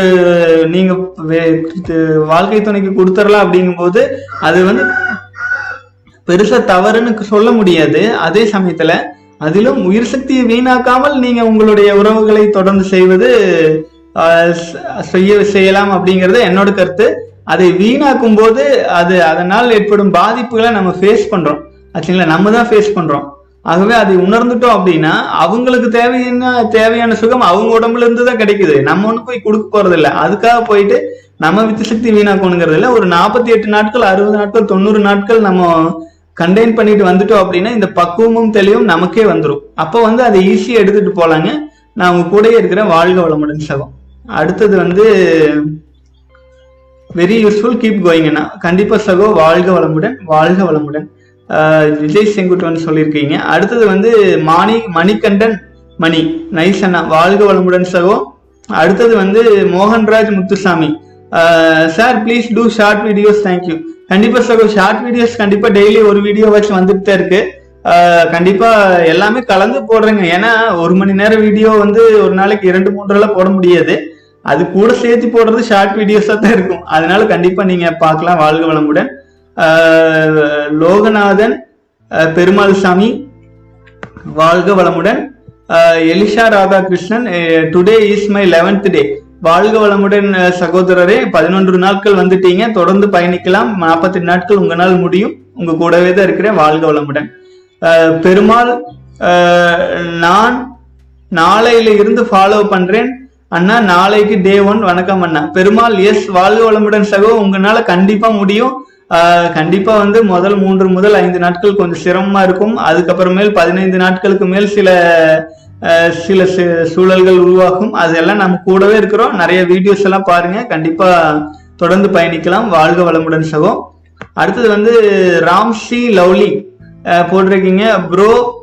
நீங்க வே- வாழ்க்கை துணைக்கு கொடுத்துடலாம் அப்படிங்கும்போது அது வந்து பெருசா தவறுன்னு சொல்ல முடியாது. அதே சமயத்துல அதிலும் உயிர் சக்தியை வீணாக்காமல் நீங்க உங்களுடைய உறவுகளை தொடர்ந்து செய்வது ஆஹ், செய்ய செய்யலாம் அப்படிங்கிறது என்னோட கருத்து. அதை வீணாக்கும் போது அது அதனால் ஏற்படும் பாதிப்புகளை நம்ம ஃபேஸ் பண்றோம். ஆச்சுங்களா நம்ம தான் ஃபேஸ் பண்றோம். ஆகவே அதை உணர்ந்துட்டோம் அப்படின்னா அவங்களுக்கு தேவையான தேவையான சுகம் அவங்க உடம்புல இருந்து தான் கிடைக்குது. நம்ம ஒன்று போய் கொடுக்க போறது இல்லை அதுக்காக போயிட்டு நம்ம வித்து சக்தி வீணாக்கணுங்கிறது இல்லை ஒரு நாற்பத்தி எட்டு நாட்கள் அறுபது நாட்கள் தொண்ணூறு நாட்கள் நம்ம கண்டெயின் பண்ணிட்டு வந்துட்டோம் அப்படின்னா இந்த பக்குவமும் தெளிவும் நமக்கே வந்துடும் அப்போ வந்து அதை ஈஸியாக எடுத்துட்டு போலாங்க. நான் உங்க கூடயே இருக்கிற வாழ்க வளமுடன் சகம் அடுத்தது வந்து வெரி யூஸ்ஃபுல் கீப் கோயிங்கண்ணா கண்டிப்பா சகோ வாழ்க வளமுடன் வாழ்க வளமுடன். விஜய் செங்குட்டுவன் சொல்லியிருக்கீங்க. அடுத்தது வந்து மாணி மணிகண்டன் மணி. நைஸ் அண்ணா. வாழ்க வளமுடன் சகோ. அடுத்தது வந்து Mohanraj Muthusamy. Sir please do short videos thank you கண்டிப்பா சகோ ஷார்ட் வீடியோஸ் கண்டிப்பா டெய்லி ஒரு வீடியோ வச்சு வந்துட்டு தான் இருக்கு கண்டிப்பா எல்லாமே கலந்து போடுறேங்க. ஏன்னா ஒரு மணி நேரம் வீடியோ வந்து ஒரு நாளைக்கு இரண்டு மூன்று எல்லாம் போட முடியாது. அது கூட சேர்த்து போடுறது ஷார்ட் வீடியோஸா தான் இருக்கும். அதனால கண்டிப்பா நீங்க பார்க்கலாம் வாழ்க வளமுடன். லோகநாதன் பெருமாள் சாமி வாழ்க வளமுடன். Elisha Radhakrishnan today is my eleventh day வாழ்க வளமுடன் சகோதரரே. பதினொன்று நாட்கள் வந்துட்டீங்க. தொடர்ந்து பயணிக்கலாம். நாற்பத்தி நாட்கள் உங்களால் முடியும். உங்க கூடவே தான் இருக்கிறேன். வாழ்க வளமுடன். பெருமாள் நான் நாளையில இருந்து ஃபாலோ பண்றேன். அண்ணா நாளைக்கு டே ஒன் வணக்கம் அண்ணா. பெருமாள் எஸ் வாழ்க வளமுடன் சகோ. உங்களால கண்டிப்பா முடியும். கண்டிப்பா வந்து முதல் மூன்று முதல் ஐந்து நாட்கள் கொஞ்சம் சிரமமா இருக்கும். அதுக்கப்புறமேல் பதினைந்து நாட்களுக்கு மேல் சில சில சு- சூழல்கள் உருவாகும். அதெல்லாம் நம்ம கூடவே இருக்கிறோம். நிறைய வீடியோஸ் எல்லாம் பாருங்க. கண்டிப்பா தொடர்ந்து பயணிக்கலாம். வாழ்க வளமுடன் சகோ. அடுத்தது வந்து ராம்சி லவ்லி போட்டிருக்கீங்க. ப்ரோ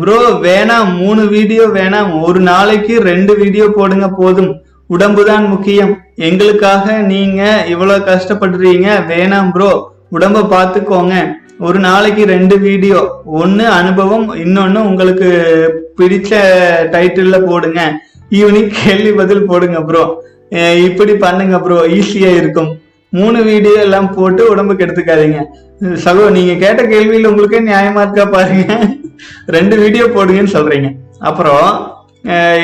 ப்ரோ வேணாம் மூணு வீடியோ வேணாம் ஒரு நாளைக்கு ரெண்டு வீடியோ போடுங்க போதும். உடம்பு தான் முக்கியம். எங்களுக்காக நீங்க இவ்வளவு கஷ்டப்படுறீங்க வேணாம் ப்ரோ உடம்ப பார்த்துக்கோங்க. ஒரு நாளைக்கு ரெண்டு வீடியோ. ஒன்னு அனுபவம் இன்னொன்னு உங்களுக்கு பிடிச்ச டைட்டிலில் போடுங்க. ஈவினிங் கேள்வி பதில் போடுங்க ப்ரோ இப்படி பண்ணுங்க ப்ரோ ஈஸியா இருக்கும். மூணு வீடியோ எல்லாம் போட்டு உடம்புக்கு எடுத்துக்காதீங்க. சகோ நீங்க கேட்ட கேள்வியில் உங்களுக்கே நியாயமா இருக்கா பாருங்க. ரெண்டு வீடியோ போடுங்கன்னு சொல்றீங்க. அப்புறம்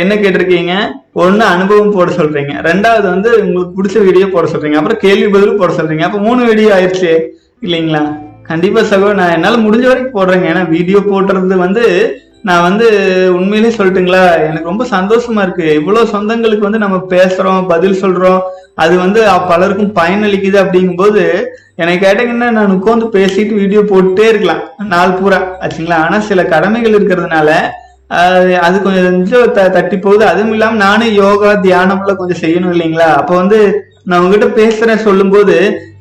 என்ன கேட்டிருக்கீங்க? ஒன்று அனுபவம் போட சொல்றீங்க. ரெண்டாவது வந்து உங்களுக்கு பிடிச்ச வீடியோ போட சொல்றீங்க. அப்புறம் கேள்வி பதில் போட சொல்றீங்க. அப்ப மூணு வீடியோ ஆயிடுச்சு. இல்லைங்களா? கண்டிப்பா சகோ நான் என்னால முடிஞ்ச வரைக்கும் போடுறேங்க. ஏன்னா வீடியோ போடுறது வந்து நான் வந்து உண்மையிலேயே சொல்லட்டுங்களா? எனக்கு ரொம்ப சந்தோஷமா இருக்கு. இவ்வளவு சொந்தங்களுக்கு வந்து நம்ம பேசுறோம் பதில் சொல்றோம். அது வந்து பலருக்கும் பயனளிக்குது அப்படிங்கும்போது எனக்கு கேட்டீங்கன்னா நான் உட்காந்து பேசிட்டு வீடியோ போட்டுட்டே இருக்கலாம். நாள் பூரா ஆச்சுங்களா? ஆனா சில கடமைகள் இருக்கிறதுனால அது கொஞ்சம் த- தட்டி போகுது. அதுவும் இல்லாம நானும் யோகா தியானம்லாம் கொஞ்சம் செய்யணும் இல்லைங்களா? அப்ப வந்து நான் உங்ககிட்ட பேசுறேன் சொல்லும்போது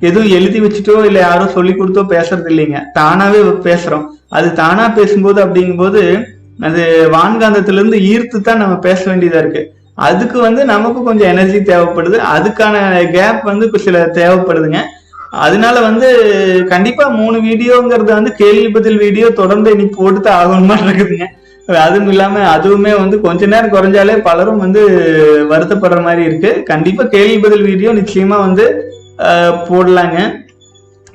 எதுவும் எழுதி வச்சுட்டோ இல்ல யாரோ சொல்லி கொடுத்தோ பேசுறது இல்லைங்க. தானாவே பேசுறோம். அது தானா பேசும்போது அப்படிங்கும்போது அது வான்காந்தத்துல இருந்து ஈர்த்து தான் நம்ம பேச வேண்டியதா இருக்கு. அதுக்கு வந்து நமக்கு கொஞ்சம் எனர்ஜி தேவைப்படுது. அதுக்கான கேப் வந்து சில தேவைப்படுதுங்க. அதனால வந்து கண்டிப்பா மூணு வீடியோங்கிறது வந்து கேள்வி பதில் வீடியோ தொடர்ந்து இனி போட்டு தான் ஆகணுமா இருக்குதுங்க. அதுவும் இல்லாம அதுவுமே வந்து கொஞ்ச நேரம் குறைஞ்சாலே பலரும் வந்து வருத்தப்படுற மாதிரி இருக்கு. கண்டிப்பா கேள்வி பதில் வீடியோ நிச்சயமா வந்து போடலாங்க.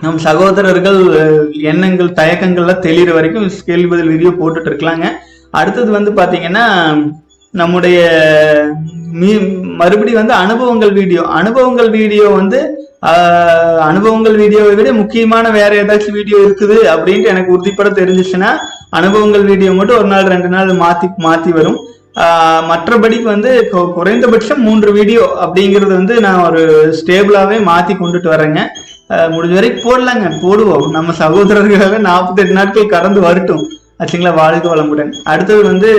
நம் சகோதரர்கள் எண்ணங்கள் தயக்கங்கள்லாம் தெளிகிற வரைக்கும் கேள்வி பதில் வீடியோ போட்டுட்டு இருக்கலாங்க. அடுத்தது வந்து பாத்தீங்கன்னா நம்முடைய மீ- மறுபடியும் வந்து அனுபவங்கள் வீடியோ. அனுபவங்கள் வீடியோ வந்து அனுபவங்கள் வீடியோவை விட முக்கியமான வேற ஏதாச்சும் வீடியோ இருக்குது அப்படின்ட்டு எனக்கு உறுதிப்பட தெரிஞ்சிச்சுன்னா அனுபவங்கள் வீடியோ மட்டும் ஒரு நாள் ரெண்டு நாள் மாத்தி மாத்தி வரும். மற்றபடிக்கு வந்து குறைந்தபட்சம் மூன்று வீடியோ அப்படிங்கிறது வந்து நான் ஒரு ஸ்டேபிளாகவே மாத்தி கொண்டுட்டு வரேங்க. முடிஞ்ச வரைக்கும் போடலாங்க. போடுவோம். நம்ம சகோதரர்களாக நாற்பத்தெட்டு நாட்கள் கடந்து வரட்டும். ஆச்சுங்களா? வாழ்க வளமுடன். அடுத்தது வந்து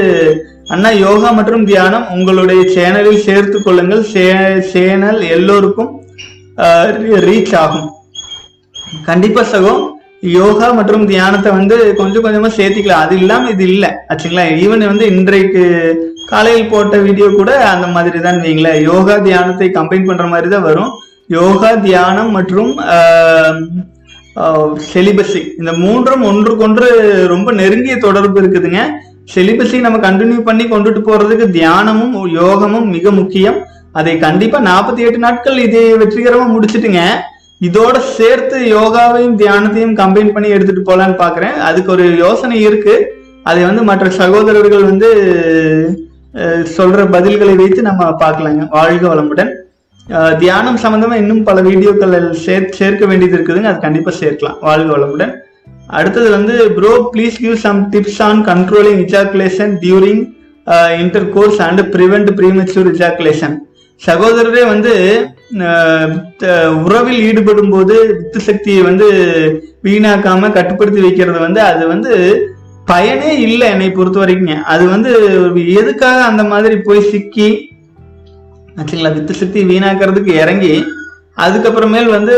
அண்ணா யோகா மற்றும் தியானம் உங்களுடைய சேனலில் சேர்த்து கொள்ளுங்கள். சேனல் எல்லோருக்கும் ரீச் ஆகும். கண்டிப்பா சகோ யோகா மற்றும் தியானத்தை வந்து கொஞ்சம் கொஞ்சமா சேர்த்திக்கலாம். அது இல்லாம இது இல்லை. ஆச்சுங்களா? ஈவன் வந்து இன்றைக்கு காலையில் போட்ட வீடியோ கூட அந்த மாதிரி தான் வைங்களேன் யோகா தியானத்தை கம்பைன் பண்ற மாதிரி தான் வரும். யோகா தியானம் மற்றும் செலிபஸி இந்த மூன்றும் ஒன்றுக்கொன்று ரொம்ப நெருங்கிய தொடர்பு இருக்குதுங்க. செலிபஸை நம்ம கண்டினியூ பண்ணி கொண்டுட்டு போறதுக்கு தியானமும் யோகமும் மிக முக்கியம். அதை கண்டிப்பா நாற்பத்தி எட்டு நாட்கள் இதை வெற்றிகரமா முடிச்சிட்டுங்க. இதோட சேர்த்து யோகாவையும் தியானத்தையும் கம்பைன் பண்ணி எடுத்துட்டு போலான்னு பாக்குறேன். அதுக்கு ஒரு யோசனை இருக்கு. அதை வந்து மற்ற சகோதரர்கள் வந்து சொல்ற பதில்களை வைத்து நம்ம பார்க்கலாங்க. வாழ்க வளமுடன். தியானம் சம்பந்தமா இன்னும் பல வீடியோக்கள் சேர் சேர்க்க வேண்டியது இருக்குதுங்க. அது கண்டிப்பா சேர்க்கலாம். வாழ்க வளமுடன். அடுத்தது வந்து bro please give some tips on controlling ejaculation during intercourse and prevent premature ejaculation சகோதரரே வந்து அஹ், உறவில் ஈடுபடும் போது வித்து சக்தியை வந்து வீணாக்காம கட்டுப்படுத்தி வைக்கிறது வந்து அது வந்து பயனே இல்லை என்னை பொறுத்த வரைக்குங்க அது வந்து எதுக்காக அந்த மாதிரி போய் சிக்கி ஆச்சுங்களா வித்து சக்தி வீணாக்கிறதுக்கு இறங்கி அதுக்கப்புறமேல் வந்து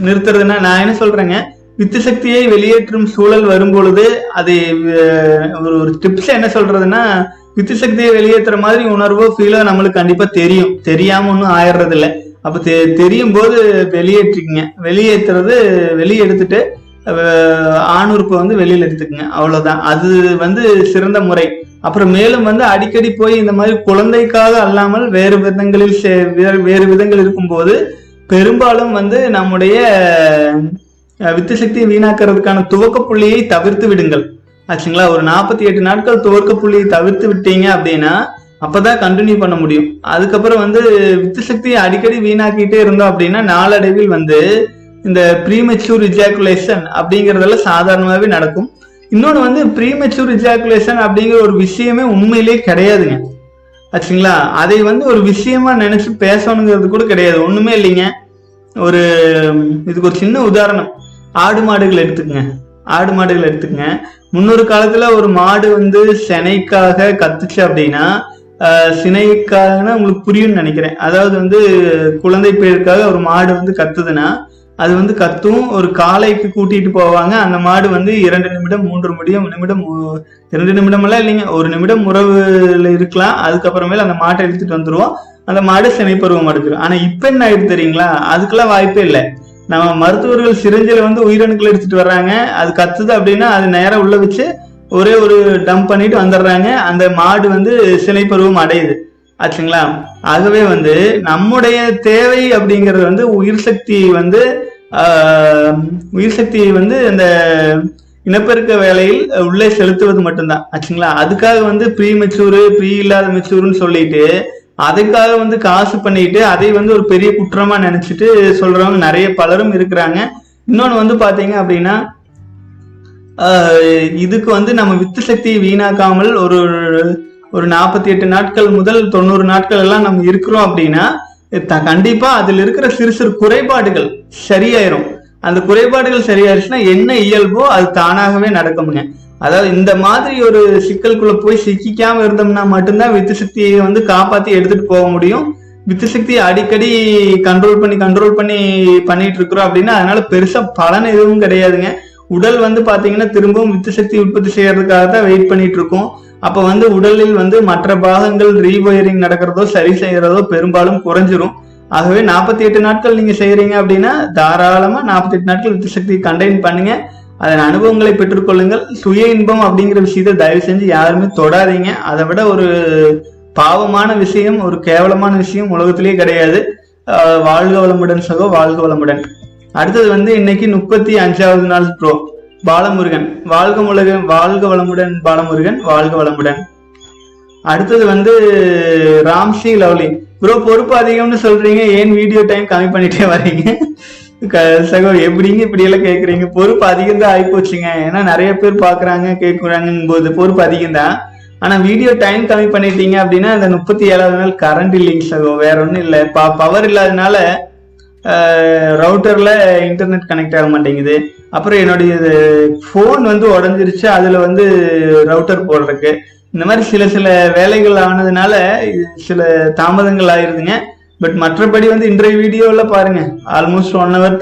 நிறுத்துறதுன்னா நான் என்ன சொல்றேங்க? வித்து சக்தியை வெளியேற்றும் சூழல் வரும் பொழுது அது ஒரு ஒரு டிப்ஸ் என்ன சொல்றதுன்னா வித்து சக்தியை வெளியேற்றுற மாதிரி உணர்வோ ஃபீலோ நம்மளுக்கு கண்டிப்பா தெரியும். தெரியாம ஒன்றும் ஆயிடுறது இல்லை அப்ப தெ- தெரியும் போது வெளியேற்றிக்கங்க. வெளியேற்றுறது வெளியே எடுத்துட்டு ஆணுறுப்பை வந்து வெளியில எடுத்துக்கங்க. அவ்வளவுதான். அது வந்து சிறந்த முறை. அப்புறம் மேலும் வந்து அடிக்கடி போய் இந்த மாதிரி குழந்தைக்காக அல்லாமல் வேறு விதங்களில் வேறு வேறு விதங்கள் இருக்கும்போது பெரும்பாலும் வந்து நம்முடைய வித்து சக்தியை வீணாக்கிறதுக்கான துவக்க புள்ளியை தவிர்த்து விடுங்கள். ஆச்சுங்களா? ஒரு நாற்பத்தி எட்டு நாட்கள் துவக்க புள்ளியை தவிர்த்து விட்டீங்க அப்படின்னா அப்பதான் கண்டினியூ பண்ண முடியும். அதுக்கப்புறம் வந்து வித்து சக்தியை அடிக்கடி வீணாக்கிட்டே இருந்தோம் அப்படின்னா நாளடைவில் வந்து இந்த ப்ரீமெச்சூர் இஜாக்குலேஷன் அப்படிங்கறதெல்லாம் சாதாரணமாவே நடக்கும். இன்னொன்று வந்து ப்ரீமெச்சூர் இஜாக்குலேஷன் அப்படிங்கிற ஒரு விஷயமே உண்மையிலேயே கிடையாதுங்க. ஆச்சுங்களா? அதை வந்து ஒரு விஷயமா நினைச்சு பேசணுங்கிறது கூட கிடையாது. ஒண்ணுமே இல்லைங்க. ஒரு இதுக்கு ஒரு சின்ன உதாரணம். ஆடு மாடுகள் எடுத்துக்கங்க. ஆடு மாடுகள் எடுத்துக்கங்க. முன்னொரு காலத்துல ஒரு மாடு வந்து சினைக்காக கத்துச்சு அப்படின்னா சினைக்காகனா உங்களுக்கு புரியும்னு நினைக்கிறேன். அதாவது வந்து குழந்தை பேருக்காக ஒரு மாடு வந்து கத்துதுன்னா அது வந்து கத்தும். ஒரு காலைக்கு கூட்டிட்டு போவாங்க. அந்த மாடு வந்து இரண்டு நிமிடம் மூன்று முடியும் நிமிடம் இரண்டு நிமிடமெல்லாம் இல்லைங்க. ஒரு நிமிடம் உறவுல இருக்கலாம். அதுக்கப்புறமேல அந்த மாட்டை எடுத்துட்டு வந்துருவோம். அந்த மாடு சினைப்பருவம் அடைஞ்சிரும் ஆனா இப்ப என்ன ஆயிடுது தெரியுங்களா? அதுக்கெல்லாம் வாய்ப்பே இல்லை. நம்ம மருத்துவர்கள் சிரிஞ்சில வந்து உயிரணுக்கள் எடுத்துட்டு வர்றாங்க. அது கத்துது அப்படின்னா அது நேரம் உள்ள வச்சு ஒரே ஒரு டம்ப் பண்ணிட்டு வந்துடுறாங்க. அந்த மாடு வந்து சினைப்பருவம் அடையுது. ஆச்சுங்களா? ஆகவே வந்து நம்முடைய தேவை அப்படிங்கிறது வந்து உயிர் சக்தி வந்து உயிர் சக்தியை வந்து அந்த இனப்பெருக்க வேலையில் உள்ளே செலுத்துவது மட்டும்தான். ஆச்சுங்களா? அதுக்காக வந்து ப்ரீ மெச்சூரு ப்ரீ இல்லாத மெச்சூருன்னு சொல்லிட்டு அதுக்காக வந்து காசு பண்ணிட்டு அதை வந்து ஒரு பெரிய குற்றமா நினைச்சிட்டு சொல்றவங்க நிறைய பலரும் இருக்கிறாங்க. இன்னொன்னு வந்து பாத்தீங்க அப்படின்னா இதுக்கு வந்து நம்ம வித்து சக்தியை வீணாக்காமல் ஒரு ஒரு நாற்பத்தி எட்டு நாட்கள் முதல் தொண்ணூறு நாட்கள் எல்லாம் நம்ம இருக்கிறோம் அப்படின்னா கண்டிப்பா அதுல இருக்கிற சிறு சிறு குறைபாடுகள் சரியாயிரும். அந்த குறைபாடுகள் சரியாயிருச்சுன்னா என்ன இயல்போ அது தானாகவே நடக்குமுங்க. அதாவது இந்த மாதிரி ஒரு சிக்கலுக்குள்ள போய் சிக்கிக்காம இருந்தோம்னா மட்டும்தான் வித்து சக்தியை வந்து காப்பாத்தி எடுத்துட்டு போக முடியும். வித்து சக்தியை அடிக்கடி கண்ட்ரோல் பண்ணி கண்ட்ரோல் பண்ணி பண்ணிட்டு இருக்கிறோம் அப்படின்னா அதனால பெருசா பலன் எதுவும் கிடையாதுங்க. உடல் வந்து பாத்தீங்கன்னா திரும்பவும் வித்து சக்தி உற்பத்தி செய்யறதுக்காக தான் வெயிட் பண்ணிட்டு இருக்கோம். அப்ப வந்து உடலில் வந்து மற்ற பாகங்கள் ரீவயரிங் நடக்கிறதோ சரி செய்யறதோ பெரும்பாலும் குறைஞ்சிரும். ஆகவே நாற்பத்தி எட்டு நாட்கள் நீங்க செய்யறீங்க அப்படின்னா தாராளமா நாற்பத்தி எட்டு நாட்கள் வித்து சக்தியை கண்டெயின் பண்ணுங்க. அதன் அனுபவங்களை பெற்றுக்கொள்ளுங்கள். சுய இன்பம் அப்படிங்கிற விஷயத்தை தயவு செஞ்சு யாருமே தொடாதீங்க. அதை விட ஒரு பாவமான விஷயம் ஒரு கேவலமான விஷயம் உலகத்திலேயே கிடையாது. வாழ்க வளமுடன் சகோ வாழ்க வளமுடன். அடுத்தது வந்து இன்னைக்கு முப்பத்தி அஞ்சாவது நாள் ப்ரோ பாலமுருகன். வாழ்க முருகன் வாழ்க வளமுடன் பாலமுருகன் வாழ்க வளமுடன். அடுத்தது வந்து ராம்சி லவ்லி. ப்ரோ பொறுப்பு அதிகம்னு சொல்றீங்க. ஏன் வீடியோ டைம் கம்மி பண்ணிட்டே வரீங்க? க- சகோ எப்படிங்க இப்படி எல்லாம் கேக்குறீங்க? பொறுப்பு அதிகம் தான் ஆயிப்போச்சுங்க. ஏன்னா நிறைய பேர் பாக்குறாங்க கேட்குறாங்க போது பொறுப்பு அதிகம் தான் ஆனா வீடியோ டைம் கம்மி பண்ணிட்டீங்க அப்படின்னா அந்த முப்பத்தி ஏழாவது நாள் கரண்ட் இல்லைங்க சகோ. வேற ஒண்ணும் இல்லை. பவர் இல்லாதனால ரவுட்டர்ல இன்டர்நெட் கனெக்ட் ஆக மாட்டேங்குது. அப்புறம் என்னுடைய ஃபோன் வந்து உடஞ்சிருச்சு. அதுல வந்து ரவுட்டர் போடுறதுக்கு. இந்த மாதிரி சில சில வேலைகள் ஆனதுனால இது சில தாமதங்கள் ஆயிருதுங்க. பட் மற்றபடி வந்து இன்றைய வீடியோவில் பாருங்க. ஆல்மோஸ்ட் ஒன் ஹவர்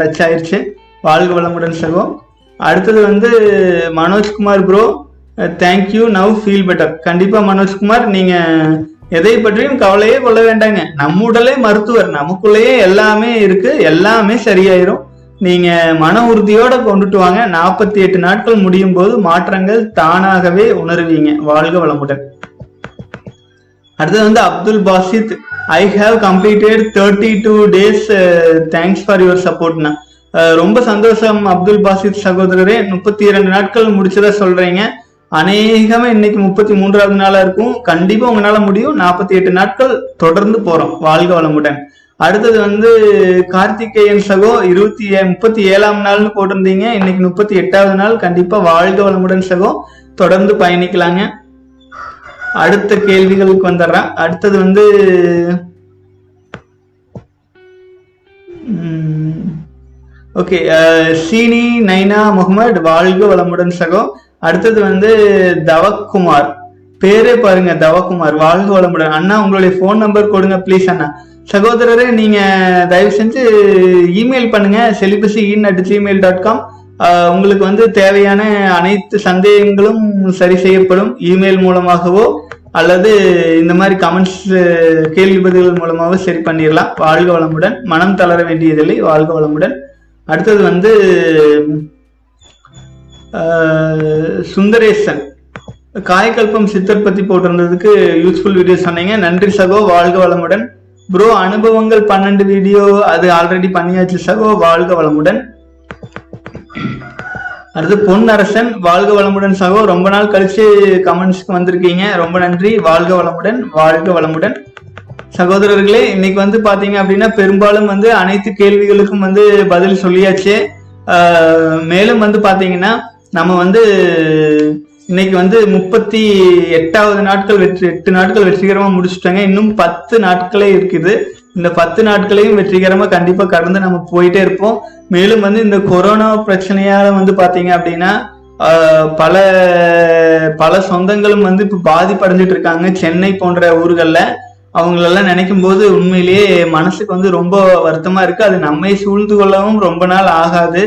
டச் ஆயிருச்சு. வாழ்க வளமுடன் சகோ. அடுத்தது வந்து Manojkumar bro thank you now feel better கண்டிப்பாக மனோஜ்குமார் நீங்கள் எதை பற்றியும் கவலையே கொள்ள வேண்டாங்க. நம்ம உடலே மருத்துவர். நமக்குள்ளேயே எல்லாமே இருக்கு. எல்லாமே சரியாயிரும். நீங்க மன உறுதியோட கொண்டுட்டு வாங்க. நாற்பத்தி எட்டு நாட்கள் முடியும் போது மாற்றங்கள் தானாகவே உணருவீங்க. வாழ்க வளமுடன். அடுத்தது வந்து Abdul Basit I have completed thirty two days thanks for your சப்போர்ட்னா ரொம்ப சந்தோஷம் அப்துல் பாசித் சகோதரரே. முப்பத்தி இரண்டு நாட்கள் முடிச்சதா சொல்றீங்க. அநேகமா இன்னைக்கு முப்பத்தி மூன்றாவது நாளா இருக்கும். கண்டிப்பா உங்களால முடியும். நாற்பத்தி எட்டு நாட்கள் தொடர்ந்து போறோம். வாழ்க வளமுடன். அடுத்தது வந்து கார்த்திகேயன் சகோ இருபத்தி ஏ- முப்பத்தி ஏழாம் நாள்னு போட்டிருந்தீங்க. இன்னைக்கு முப்பத்தி எட்டாவது நாள். கண்டிப்பா வாழ்க வளமுடன் சகோ. தொடர்ந்து பயணிக்கலாங்க. அடுத்த கேள்விகளுக்கு வந்துடுறேன். அடுத்தது வந்து ஓகே சீனி நைனா முகமது வாழ்க வளமுடன் சகோ. அடுத்தது வந்து தவக்குமார். பேரே பாருங்க தவக்குமார். வாழ்க வளமுடன். அண்ணா உங்களுடைய ஃபோன் நம்பர் கொடுங்க ப்ளீஸ் அண்ணா. சகோதரரே நீங்க தயவு செஞ்சு இமெயில் பண்ணுங்க. Celibacy in at Gmail dot com உங்களுக்கு வந்து தேவையான அனைத்து சந்தேகங்களும் சரி செய்யப்படும். இமெயில் மூலமாகவோ அல்லது இந்த மாதிரி கமெண்ட்ஸ் கேள்வி பதில்கள் மூலமாகவோ சரி பண்ணிடலாம் வாழ்க வளமுடன். மனம் தளர வேண்டியதில்லை. வாழ்க வளமுடன். அடுத்தது வந்து சுந்தரேசன். காயக்கல்பம் சித்தர் பத்தி போட்டிருந்ததுக்கு யூஸ்ஃபுல் வீடியோ சொன்னீங்க. நன்றி சகோ. வாழ்க வளமுடன். ப்ரோ அனுபவங்கள் பன்னெண்டு வீடியோ அது ஆல்ரெடி பண்ணியாச்சு சகோ வாழ்க வளமுடன். அடுத்து பொன் அரசன் வாழ்க வளமுடன் சகோ ரொம்ப நாள் கழிச்சு கமெண்ட்ஸ்க்கு வந்திருக்கீங்க. ரொம்ப நன்றி. வாழ்க வளமுடன் வாழ்க வளமுடன். சகோதரர்களே இன்னைக்கு வந்து பாத்தீங்க அப்படின்னா பெரும்பாலும் வந்து அனைத்து கேள்விகளுக்கும் வந்து பதில் சொல்லியாச்சு. மேலும் வந்து பாத்தீங்கன்னா நம்ம வந்து இன்னைக்கு வந்து முப்பத்தி எட்டாவது நாட்கள் வெற்றி எட்டு நாட்கள் வெற்றிகரமா முடிச்சுட்டாங்க. இன்னும் பத்து நாட்களே இருக்குது. இந்த பத்து நாட்களையும் வெற்றிகரமா கண்டிப்பா கடந்து நம்ம போயிட்டே இருப்போம். மேலும் வந்து இந்த கொரோனா பிரச்சனையால வந்து பாத்தீங்க அப்படின்னா பல பல சொந்தங்களும் வந்து இப்ப பாதிப்படைஞ்சிட்டு இருக்காங்க. சென்னை போன்ற ஊர்கள்ல அவங்களெல்லாம் நினைக்கும் போது உண்மையிலேயே மனசுக்கு வந்து ரொம்ப வருத்தமா இருக்கு. அது நம்மை சூழ்ந்து கொள்ளவும் ரொம்ப நாள் ஆகாது.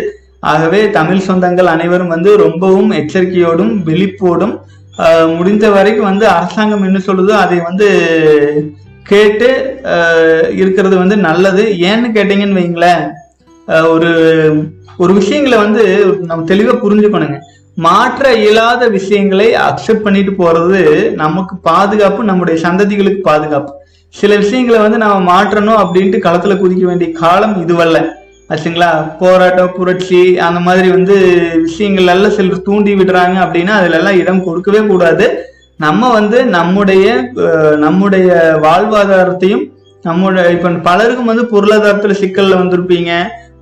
ஆகவே தமிழ் சொந்தங்கள் அனைவரும் வந்து ரொம்பவும் எச்சரிக்கையோடும் விழிப்போடும் முடிந்த வரைக்கும் வந்து அரசாங்கம் என்ன சொல்லுதோ அதை வந்து கேட்டு இருக்கிறது வந்து நல்லது. ஏன்னு கேட்டீங்கன்னு வைங்களேன் ஒரு ஒரு விஷயங்களை வந்து நம்ம தெளிவாக புரிஞ்சுக்கணுங்க. மாற்ற இயலாத விஷயங்களை அக்செப்ட் பண்ணிட்டு போறது நமக்கு பாதுகாப்பு நம்முடைய சந்ததிகளுக்கு பாதுகாப்பு. சில விஷயங்களை வந்து நாம மாற்றணும் அப்படின்ட்டு களத்துல குதிக்க வேண்டிய காலம் இதுவல்ல. ஆச்சுங்களா? போராட்டம் புரட்சி அந்த மாதிரி வந்து விஷயங்கள் எல்லாம் சிலர் தூண்டி விடுறாங்க அப்படின்னா அதுல எல்லாம் இடம் கொடுக்கவே கூடாது. நம்ம வந்து நம்முடைய நம்முடைய வாழ்வாதாரத்தையும் நம்முடைய இப்ப பலருக்கும் வந்து பொருளாதாரத்துல சிக்கல்ல வந்திருப்பீங்க.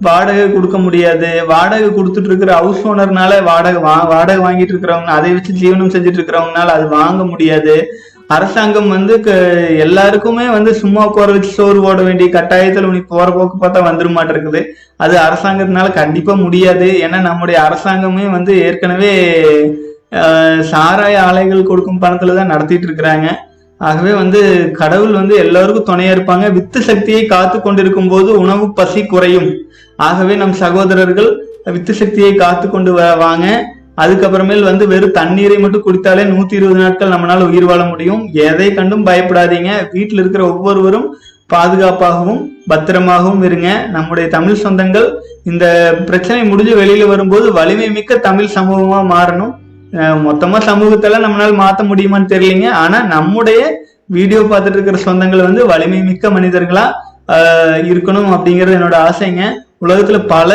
வாடகை கொடுக்க முடியாது. வாடகை கொடுத்துட்டு இருக்கிற ஹவுஸ் ஓனர்னால வாடகை வா வாடகை வாங்கிட்டு இருக்கிறவங்க அதை வச்சு ஜீவனம் செஞ்சுட்டு இருக்கிறவங்கனால அது வாங்க முடியாது. அரசாங்கம் வந்து க- எல்லாருக்குமே வந்து சும்மா உட்கார வச்சு சோறு போட வேண்டிய கட்டாயத்துல உனக்கு போற போக்கு பார்த்தா வந்துட மாட்டிருக்குது. அது அரசாங்கத்தினால கண்டிப்பா முடியாது. ஏன்னா நம்முடைய அரசாங்கமே வந்து ஏற்கனவே சாராய ஆலைகள் கொடுக்கும் பணத்துல தான் நடத்திட்டு இருக்கிறாங்க. ஆகவே வந்து கடவுள் வந்து எல்லாருக்கும் துணையா இருப்பாங்க. வித்து சக்தியை காத்து கொண்டிருக்கும் போது உணவு பசி குறையும். ஆகவே நம் சகோதரர்கள் வித்து சக்தியை காத்து கொண்டு வாங்க. அதுக்கப்புறமேல் வந்து வெறும் தண்ணீரை மட்டும் குடித்தாலே நூத்தி இருபது நாட்கள் நம்மளால உயிர் வாழ முடியும். எதை கண்டும் பயப்படாதீங்க. வீட்டில் இருக்கிற ஒவ்வொருவரும் பாதுகாப்பாகவும் பத்திரமாகவும் இருங்க. நம்முடைய தமிழ் சொந்தங்கள் இந்த பிரச்சனை முடிஞ்சு வெளியில வரும்போது வலிமை மிக்க தமிழ் சமூகமா மாறணும். மொத்தமா சமூகத்தெல்லாம் நம்மளால மாத்த முடியுமான்னு தெரியலீங்க. ஆனா நம்முடைய வீடியோ பார்த்துட்டு இருக்கிற சொந்தங்கள் வந்து வலிமை மிக்க மனிதர்களா இருக்கணும் அப்படிங்கிறது என்னோட ஆசைங்க. உலகத்துல பல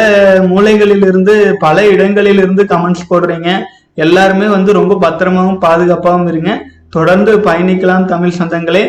மூலைகளில் இருந்து பல இடங்களில் இருந்து கமெண்ட்ஸ் போடுறீங்க. எல்லாருமே வந்து ரொம்ப பத்திரமாவும் பாதுகாப்பாகவும் இருங்க. தொடர்ந்து பயணிக்கலாம் தமிழ் சொந்தங்களே.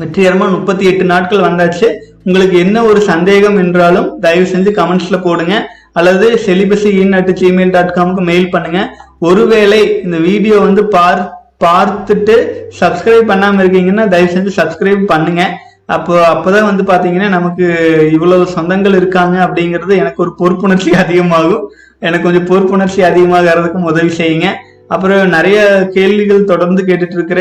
வெற்றிகரமா முப்பத்தி எட்டு நாட்கள் வந்தாச்சு. உங்களுக்கு என்ன ஒரு சந்தேகம் என்றாலும் தயவு செஞ்சு கமெண்ட்ஸ்ல போடுங்க. அல்லது celibacy in at Gmail dot காம்க்கு mail பண்ணுங்க. ஒருவேளை இந்த வீடியோ வந்து பார் பார்த்துட்டு சப்ஸ்கிரைப் பண்ணாம இருக்கீங்கன்னா தயவு செஞ்சு சப்ஸ்கிரைப் பண்ணுங்க. அப்போ அப்போதான் வந்து பாத்தீங்கன்னா நமக்கு இவ்வளவு சொந்தங்கள் இருக்காங்க அப்படிங்கிறது எனக்கு ஒரு பொறுப்புணர்ச்சி <laughs> அதிகமாகும். எனக்கு கொஞ்சம் பொறுப்புணர்ச்சி அதிகமாகிறதுக்கும் உதவி செய்யுங்க. அப்புறம் நிறைய கேள்விகள் தொடர்ந்து கேட்டுட்டு இருக்கிற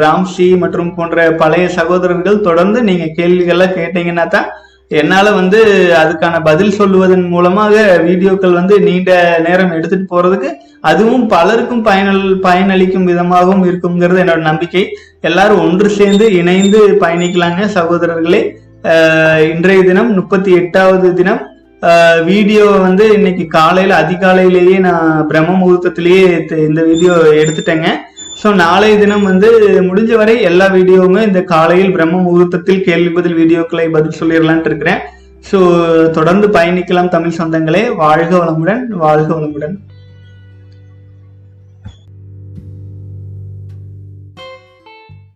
ராம்சி மற்றும் போன்ற பழைய சகோதரர்கள் தொடர்ந்து நீங்க கேள்விகள்லாம் கேட்டீங்கன்னா தான் என்னால வந்து அதுக்கான பதில் சொல்லுவதன் மூலமாக வீடியோக்கள் வந்து நீண்ட நேரம் எடுத்துட்டு போறதுக்கு அதுவும் பலருக்கும் பயனல் பயனளிக்கும் விதமாகவும் இருக்குங்கிறது என்னோட நம்பிக்கை. எல்லாரும் ஒன்று சேர்ந்து இணைந்து பயணிக்கலாங்க சகோதரர்களே. இன்றைய தினம் முப்பத்தி எட்டாவது தினம். வீடியோ வந்து இன்னைக்கு காலையில அதிகாலையிலேயே நான் பிரம்ம முகூர்த்தத்திலேயே த- இந்த வீடியோ எடுத்துட்டேங்க. ஸோ நாளைய தினம் வந்து முடிஞ்ச வரை எல்லா வீடியோவுமே இந்த காலையில் பிரம்ம முகூர்த்தத்தில் கேள்வி பதில் வீடியோக்களை பதில் சொல்லிடலான்ட்டு இருக்கிறேன். ஸோ தொடர்ந்து பயணிக்கலாம் தமிழ் சொந்தங்களே. வாழ்க வளமுடன் வாழ்க வளமுடன்.